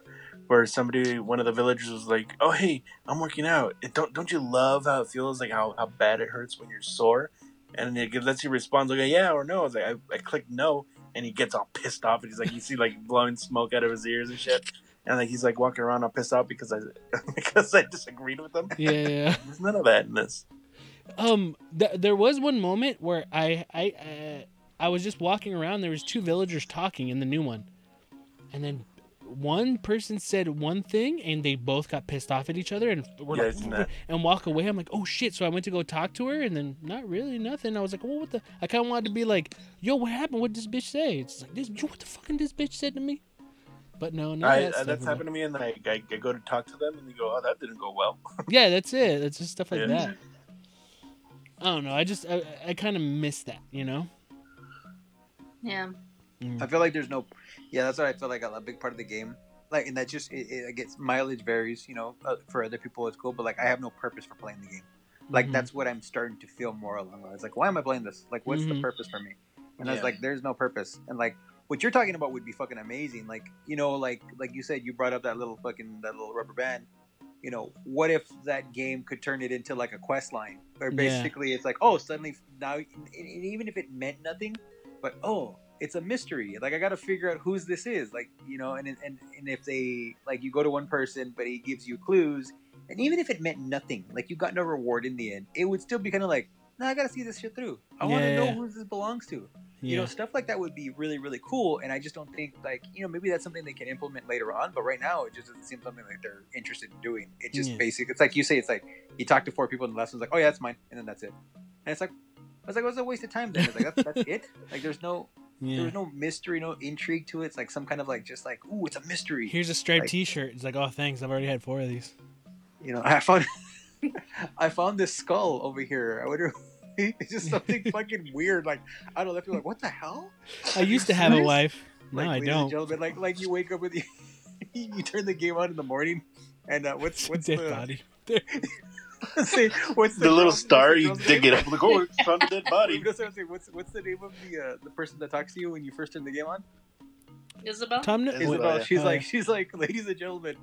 where somebody, one of the villagers was like, "Oh hey, I'm working out. It, don't don't you love how it feels like how, how bad it hurts when you're sore?" And it lets you respond like, "Yeah or no." I was like, I, I clicked no, and he gets all pissed off, and he's like, you see like blowing smoke out of his ears and shit, and like he's like walking around all pissed off because I because I disagreed with him. yeah. yeah. There's none of that in this. um, th- there was one moment where I I uh, I was just walking around. There was two villagers talking in the new one, and then one person said one thing, and they both got pissed off at each other, and were Yeah, like, I've seen that. and walk away. I'm like, oh shit! So I went to go talk to her, and then not really nothing. I was like, well, what the? I kind of wanted to be like, yo, what happened? What did this bitch say? It's like this. What the fucking this bitch said to me? But no, no, that uh, that's happened to me, and I, I, I go to talk to them, and they go, "Oh, that didn't go well." yeah, that's it. That's just stuff like Yeah. that. I don't know. I just I, I kind of miss that, you know. Yeah. Mm. I feel like there's no, yeah, that's what I feel like a big part of the game. Like, and that just it, it I guess mileage varies, you know. Uh, for other people, it's cool, but like I have no purpose for playing the game. Like Mhm. that's what I'm starting to feel more along the lines. Like, why am I playing this? Like, what's the Mhm. purpose for me? And I was like, there's no purpose. And like, what you're talking about would be fucking amazing. Like, you know, like like you said, you brought up that little fucking that little rubber band. You know, what if that game could turn it into like a quest line, where Yeah. basically it's like, oh, suddenly now, and and even if it meant nothing, but oh, it's a mystery. Like I got to figure out whose this is. Like you know, and and and if they like you go to one person, but he gives you clues, and even if it meant nothing, like you got no reward in the end, it would still be kind of like, no, I got to see this shit through. I want to Yeah, know yeah. who this belongs to. Yeah. You know, stuff like that would be really really cool. And I just don't think like you know maybe that's something they can implement later on. But right now, it just doesn't seem something like they're interested in doing. It just Yeah. basic. It's like you say, it's like you talk to four people, and the last one's like, oh yeah, that's mine, and then that's it. And it's like. I was like, what's a waste of time then? It's like, that's, that's it? Like, there's no, yeah. there's no mystery, no intrigue to it. It's like some kind of like just like, ooh, it's a mystery. Here's a striped like- T-shirt. It's like, oh, thanks. I've already had four of these. You know, I found I found this skull over here. I wonder it's just something fucking weird. Like I don't know, people like, what the hell? I used to have a serious? wife. No, like, I ladies and don't. gentlemen, like like you wake up with you you turn the game on in the morning and uh, what's what's Dead the body. say, what's The little star, the you girl's dig name? it up. Like, oh, it's found a dead body. That's what What's what's the name of the uh, the person that talks to you when you first turn the game on? Isabelle? Tom, Isabelle, Isabelle. yeah. She's Oh, like, yeah. she's like, ladies and gentlemen,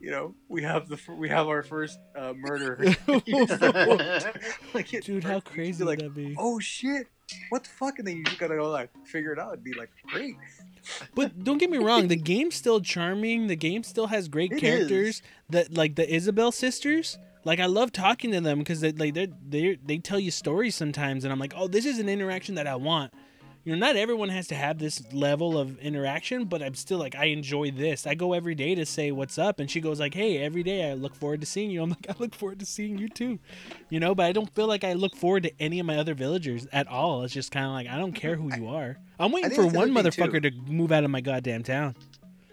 you know, we have the we have our first uh, murder. like, it- Dude, how crazy would like, that be? oh shit, what the fuck? And then you just gotta go like figure it out and be like, great. But don't get me wrong, the game's still charming. The game still has great It characters. That like the Isabel sisters. Like I love talking to them because they like they they they tell you stories sometimes, and I'm like, oh, this is an interaction that I want. You know, not everyone has to have this level of interaction, but I'm still like, I enjoy this. I go every day to say what's up, and she goes like, hey, every day I look forward to seeing you. I'm like, I look forward to seeing you too. You know, but I don't feel like I look forward to any of my other villagers at all. It's just kind of like I don't care who you are. I'm waiting for one motherfucker to move out of my goddamn town.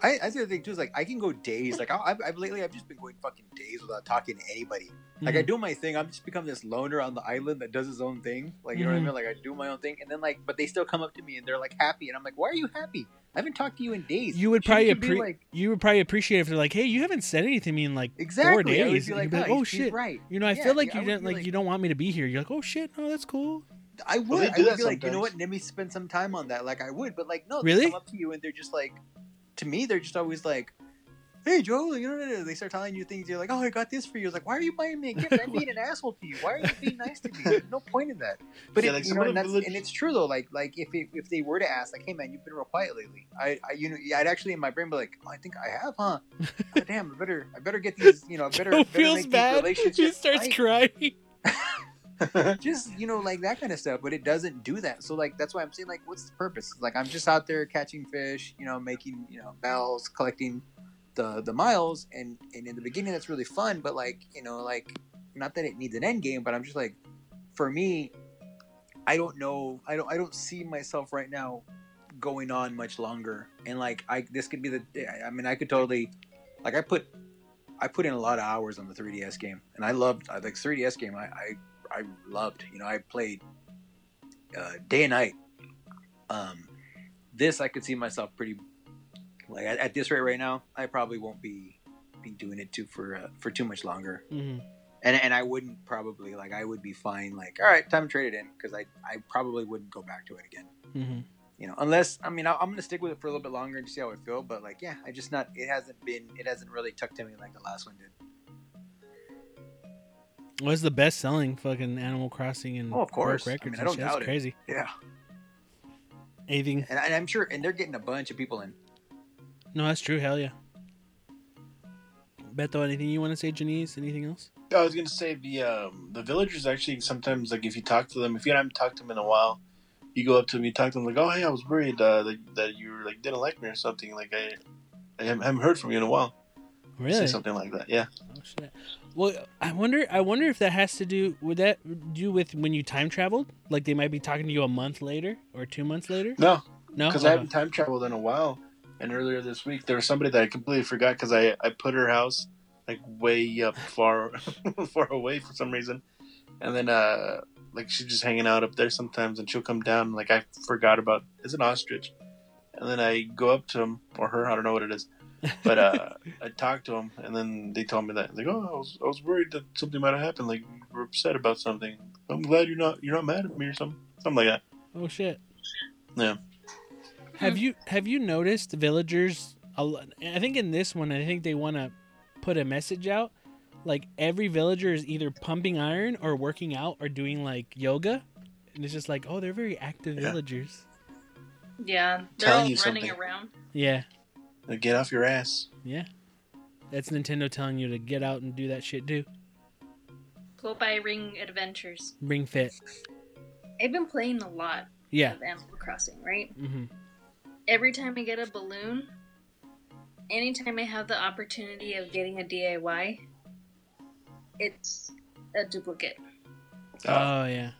I, I see the thing too is like I can go days. Like I, I've, I've lately I've just been going fucking days without talking to anybody. Like I Mhm. do my thing. I'm just become this loner on the island that does his own thing. Like you know what I Mhm. mean? Like I do my own thing, and then like, but they still come up to me and they're like happy, and I'm like, why are you happy? I haven't talked to you in days. You would probably you be appre- like you would probably appreciate if they're like, hey, you haven't said anything to me in like exactly. four days. be And like, you'd be like, "No, oh he's- he's shit. right. You know, I Yeah, feel like yeah, you didn't like, like- you don't want me to be here. You're like, oh shit, no, that's cool. I would. Well, I do would that be like, you know what? Let me spend some time on that. Like I would, but like no, Really? they come up to you and they're just like, to me, they're just always like, "Hey, Joe," you know, they start telling you things. You're like, "Oh, I got this for you." It's like, why are you buying me a gift? I'm being an asshole to you. Why are you being nice to me? There's no point in that. But Yeah, it, like you know, and, and it's true though. Like, like if it, if they were to ask, like, "Hey, man, you've been real quiet lately," I, I you know, I'd actually in my brain be like, "Oh, I think I have, huh? oh, damn, I better, I better get these, you know, I better, Joe better feels bad. He starts right." crying. just you know like that kind of stuff but it doesn't do that. So like that's why i'm saying like what's the purpose? Like i'm just out there catching fish you know making you know bells collecting the the miles and and in the beginning that's really fun but like you know like not that it needs an end game but i'm just like for me i don't know i don't i don't see myself right now going on much longer. And like i this could be the i mean i could totally like i put i put in a lot of hours on the 3ds game and i loved like 3ds game i i I loved. You know, I played uh, day and night. Um, this I could see myself pretty like at, at this rate right now. I probably won't be be doing it too for uh, for too much longer. Mhm. And and I wouldn't probably like I would be fine. Like all right, time to trade it in because I I probably wouldn't go back to it again. Mhm. You know, unless I mean I, I'm gonna stick with it for a little bit longer and see how I feel. But like yeah, I just not. It hasn't been. It hasn't really tucked to me like the last one did. What's the best selling fucking Animal Crossing and Oh, of course. I Records mean, I don't shit? That's doubt it. crazy. Yeah, Anything? and, and I'm sure, and they're getting a bunch of people in. No, that's true. Hell yeah. Beto, anything you want to say, Janice? Anything else? I was gonna say the um, the villagers actually sometimes like if you talk to them if you haven't talked to them in a while, you go up to them you talk to them like oh hey I was worried uh, that, that you were, like didn't like me or something like I I haven't haven't heard from you in a while. Really? Say something like that. Yeah. Oh shit. Well, I wonder. I wonder if that has to do. Would that do with when you time traveled? Like they might be talking to you a month later or two months later. No, No, because Uh-huh. I haven't time traveled in a while. And earlier this week there was somebody that I completely forgot because I I put her house like way up far far away for some reason, and then uh like she's just hanging out up there sometimes and she'll come down like I forgot about is an ostrich, and then I go up to him or her I don't know what it is. But uh, I talked to him, and then they told me that like, oh, I was, I was worried that something might have happened. Like, you were upset about something. I'm glad you're not you're not mad at me or something, something like that. oh shit. Yeah. Have you have you noticed villagers? I think in this one, I think they want to put a message out. Like every villager is either pumping iron or working out or doing like yoga, and it's just like, oh, they're very active Yeah. villagers. Yeah, they're Telling all you running something. around. Yeah, Now Get off your ass. yeah. That's Nintendo telling you to get out and do that shit too. Go buy Ring Adventures. Ring fit. I've been playing a lot Yeah. of Animal Crossing, right? hmm Every time I get a balloon, anytime I have the opportunity of getting a DIY, it's a duplicate. Oh yeah.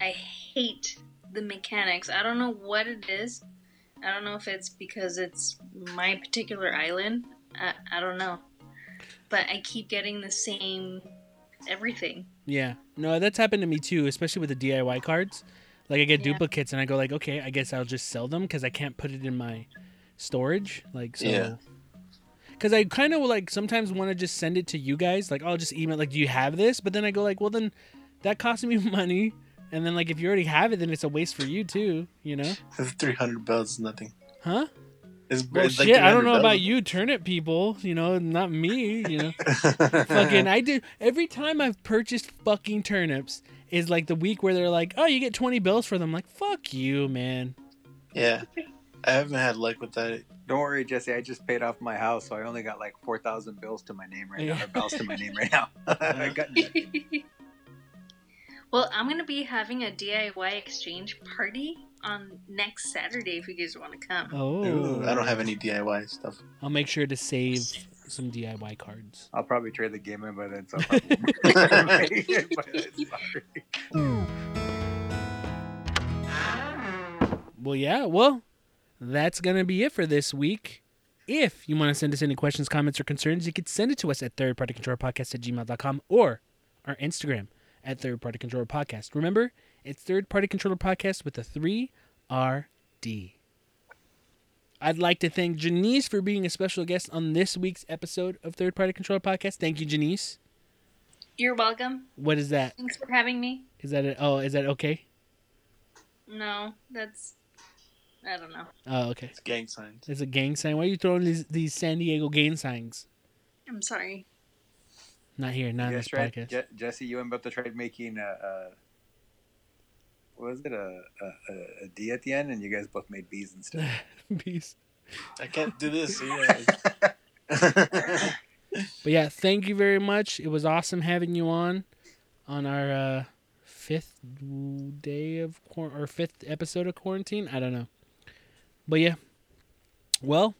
I hate the mechanics. I don't know what it is. I don't know if it's because it's my particular island. I, I don't know. But I keep getting the same everything. Yeah. No, that's happened to me too, especially with the DIY cards. Like I get Yeah. duplicates and I go like, okay, I guess I'll just sell them because I can't put it in my storage. Like so. Yeah. Because I kind of like sometimes want to just send it to you guys. Like I'll just email like, do you have this? But then I go like, well then, that costs me money. And then like if you already have it, then it's a waste for you too. You know? Three hundred bells is nothing. Huh? It's, Well, it's like shit. I don't 300 know about you, turnip people. You know, not me. You know. fucking I do every time I've purchased fucking turnips is like the week where they're like, "Oh, you get 20 bills for them." like, "Fuck you, man." yeah, I haven't had luck with that. Don't worry, Jesse. I just paid off my house, so I only got like four thousand bills to my name right now. Yeah. Or bells to my name right now. I got nothing. Well, I'm going to be having a DIY exchange party on next Saturday if you guys want to come. Oh. Ooh, I don't have any DIY stuff. I'll make sure to save some DIY cards. I'll probably trade the game in by then. So I'll probably by then, sorry. Well, yeah. Well, that's going to be it for this week. If you want to send us any questions, comments, or concerns, you can send it to us at thirdpartycontrollerpodcast at gmail.com or our Instagram at Third Party Controller Podcast. Remember, it's Third Party Controller Podcast with a 3RD. I'd like to thank Janice for being a special guest on this week's episode of Third Party Controller Podcast. Thank you, Janice. You're welcome. What is that? Thanks for having me. Is that it? Oh, is that okay? No, that's. I don't know. Oh, okay. It's gang signs. It's a gang sign. Why are you throwing these these San Diego gang signs? I'm sorry. Not here, not You in this tried, podcast. Je- Jesse, you and about to try making a, a what was it a, a, a- a D at the end, and you guys both made B's instead. B's. I can't do this. But yeah, thank you very much. It was awesome having you on on our uh, fifth day of quar- or fifth episode of quarantine. I don't know, but yeah. Well,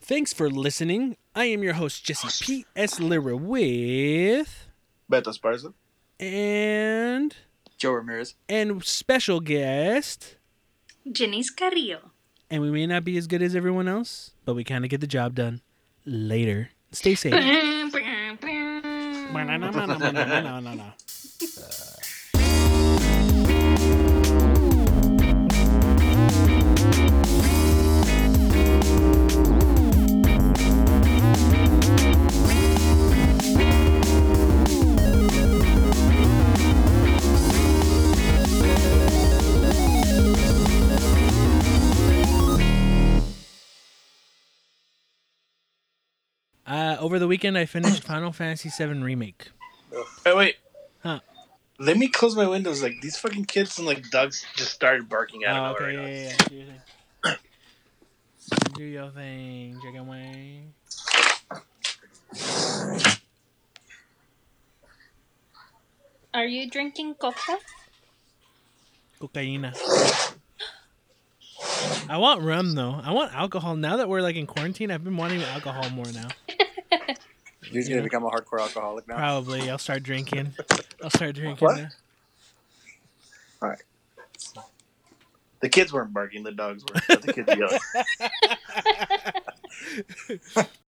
thanks for listening. I am your host Jesse P S Lira with Beto Sparza. and Joe Ramirez. and special guest. Janice Carrillo. And we may not be as good as everyone else, but we kind of get the job done. Later. Stay safe. Uh, over the weekend, I finished Final Fantasy VII Remake. Hey, wait. Huh. Let me close my windows. Like these fucking kids and like dogs just started barking out Oh, of nowhere. okay, yeah, yeah, yeah. Do your thing. Do your thing, chicken wing. Are you drinking coca? Cocaina. I want rum though. I want alcohol. Now that we're like in quarantine, I've been wanting alcohol more now. You're Yeah. gonna become a hardcore alcoholic now. Probably. I'll start drinking. I'll start drinking. What? now. The kids weren't barking. The dogs were. But the kids yelled.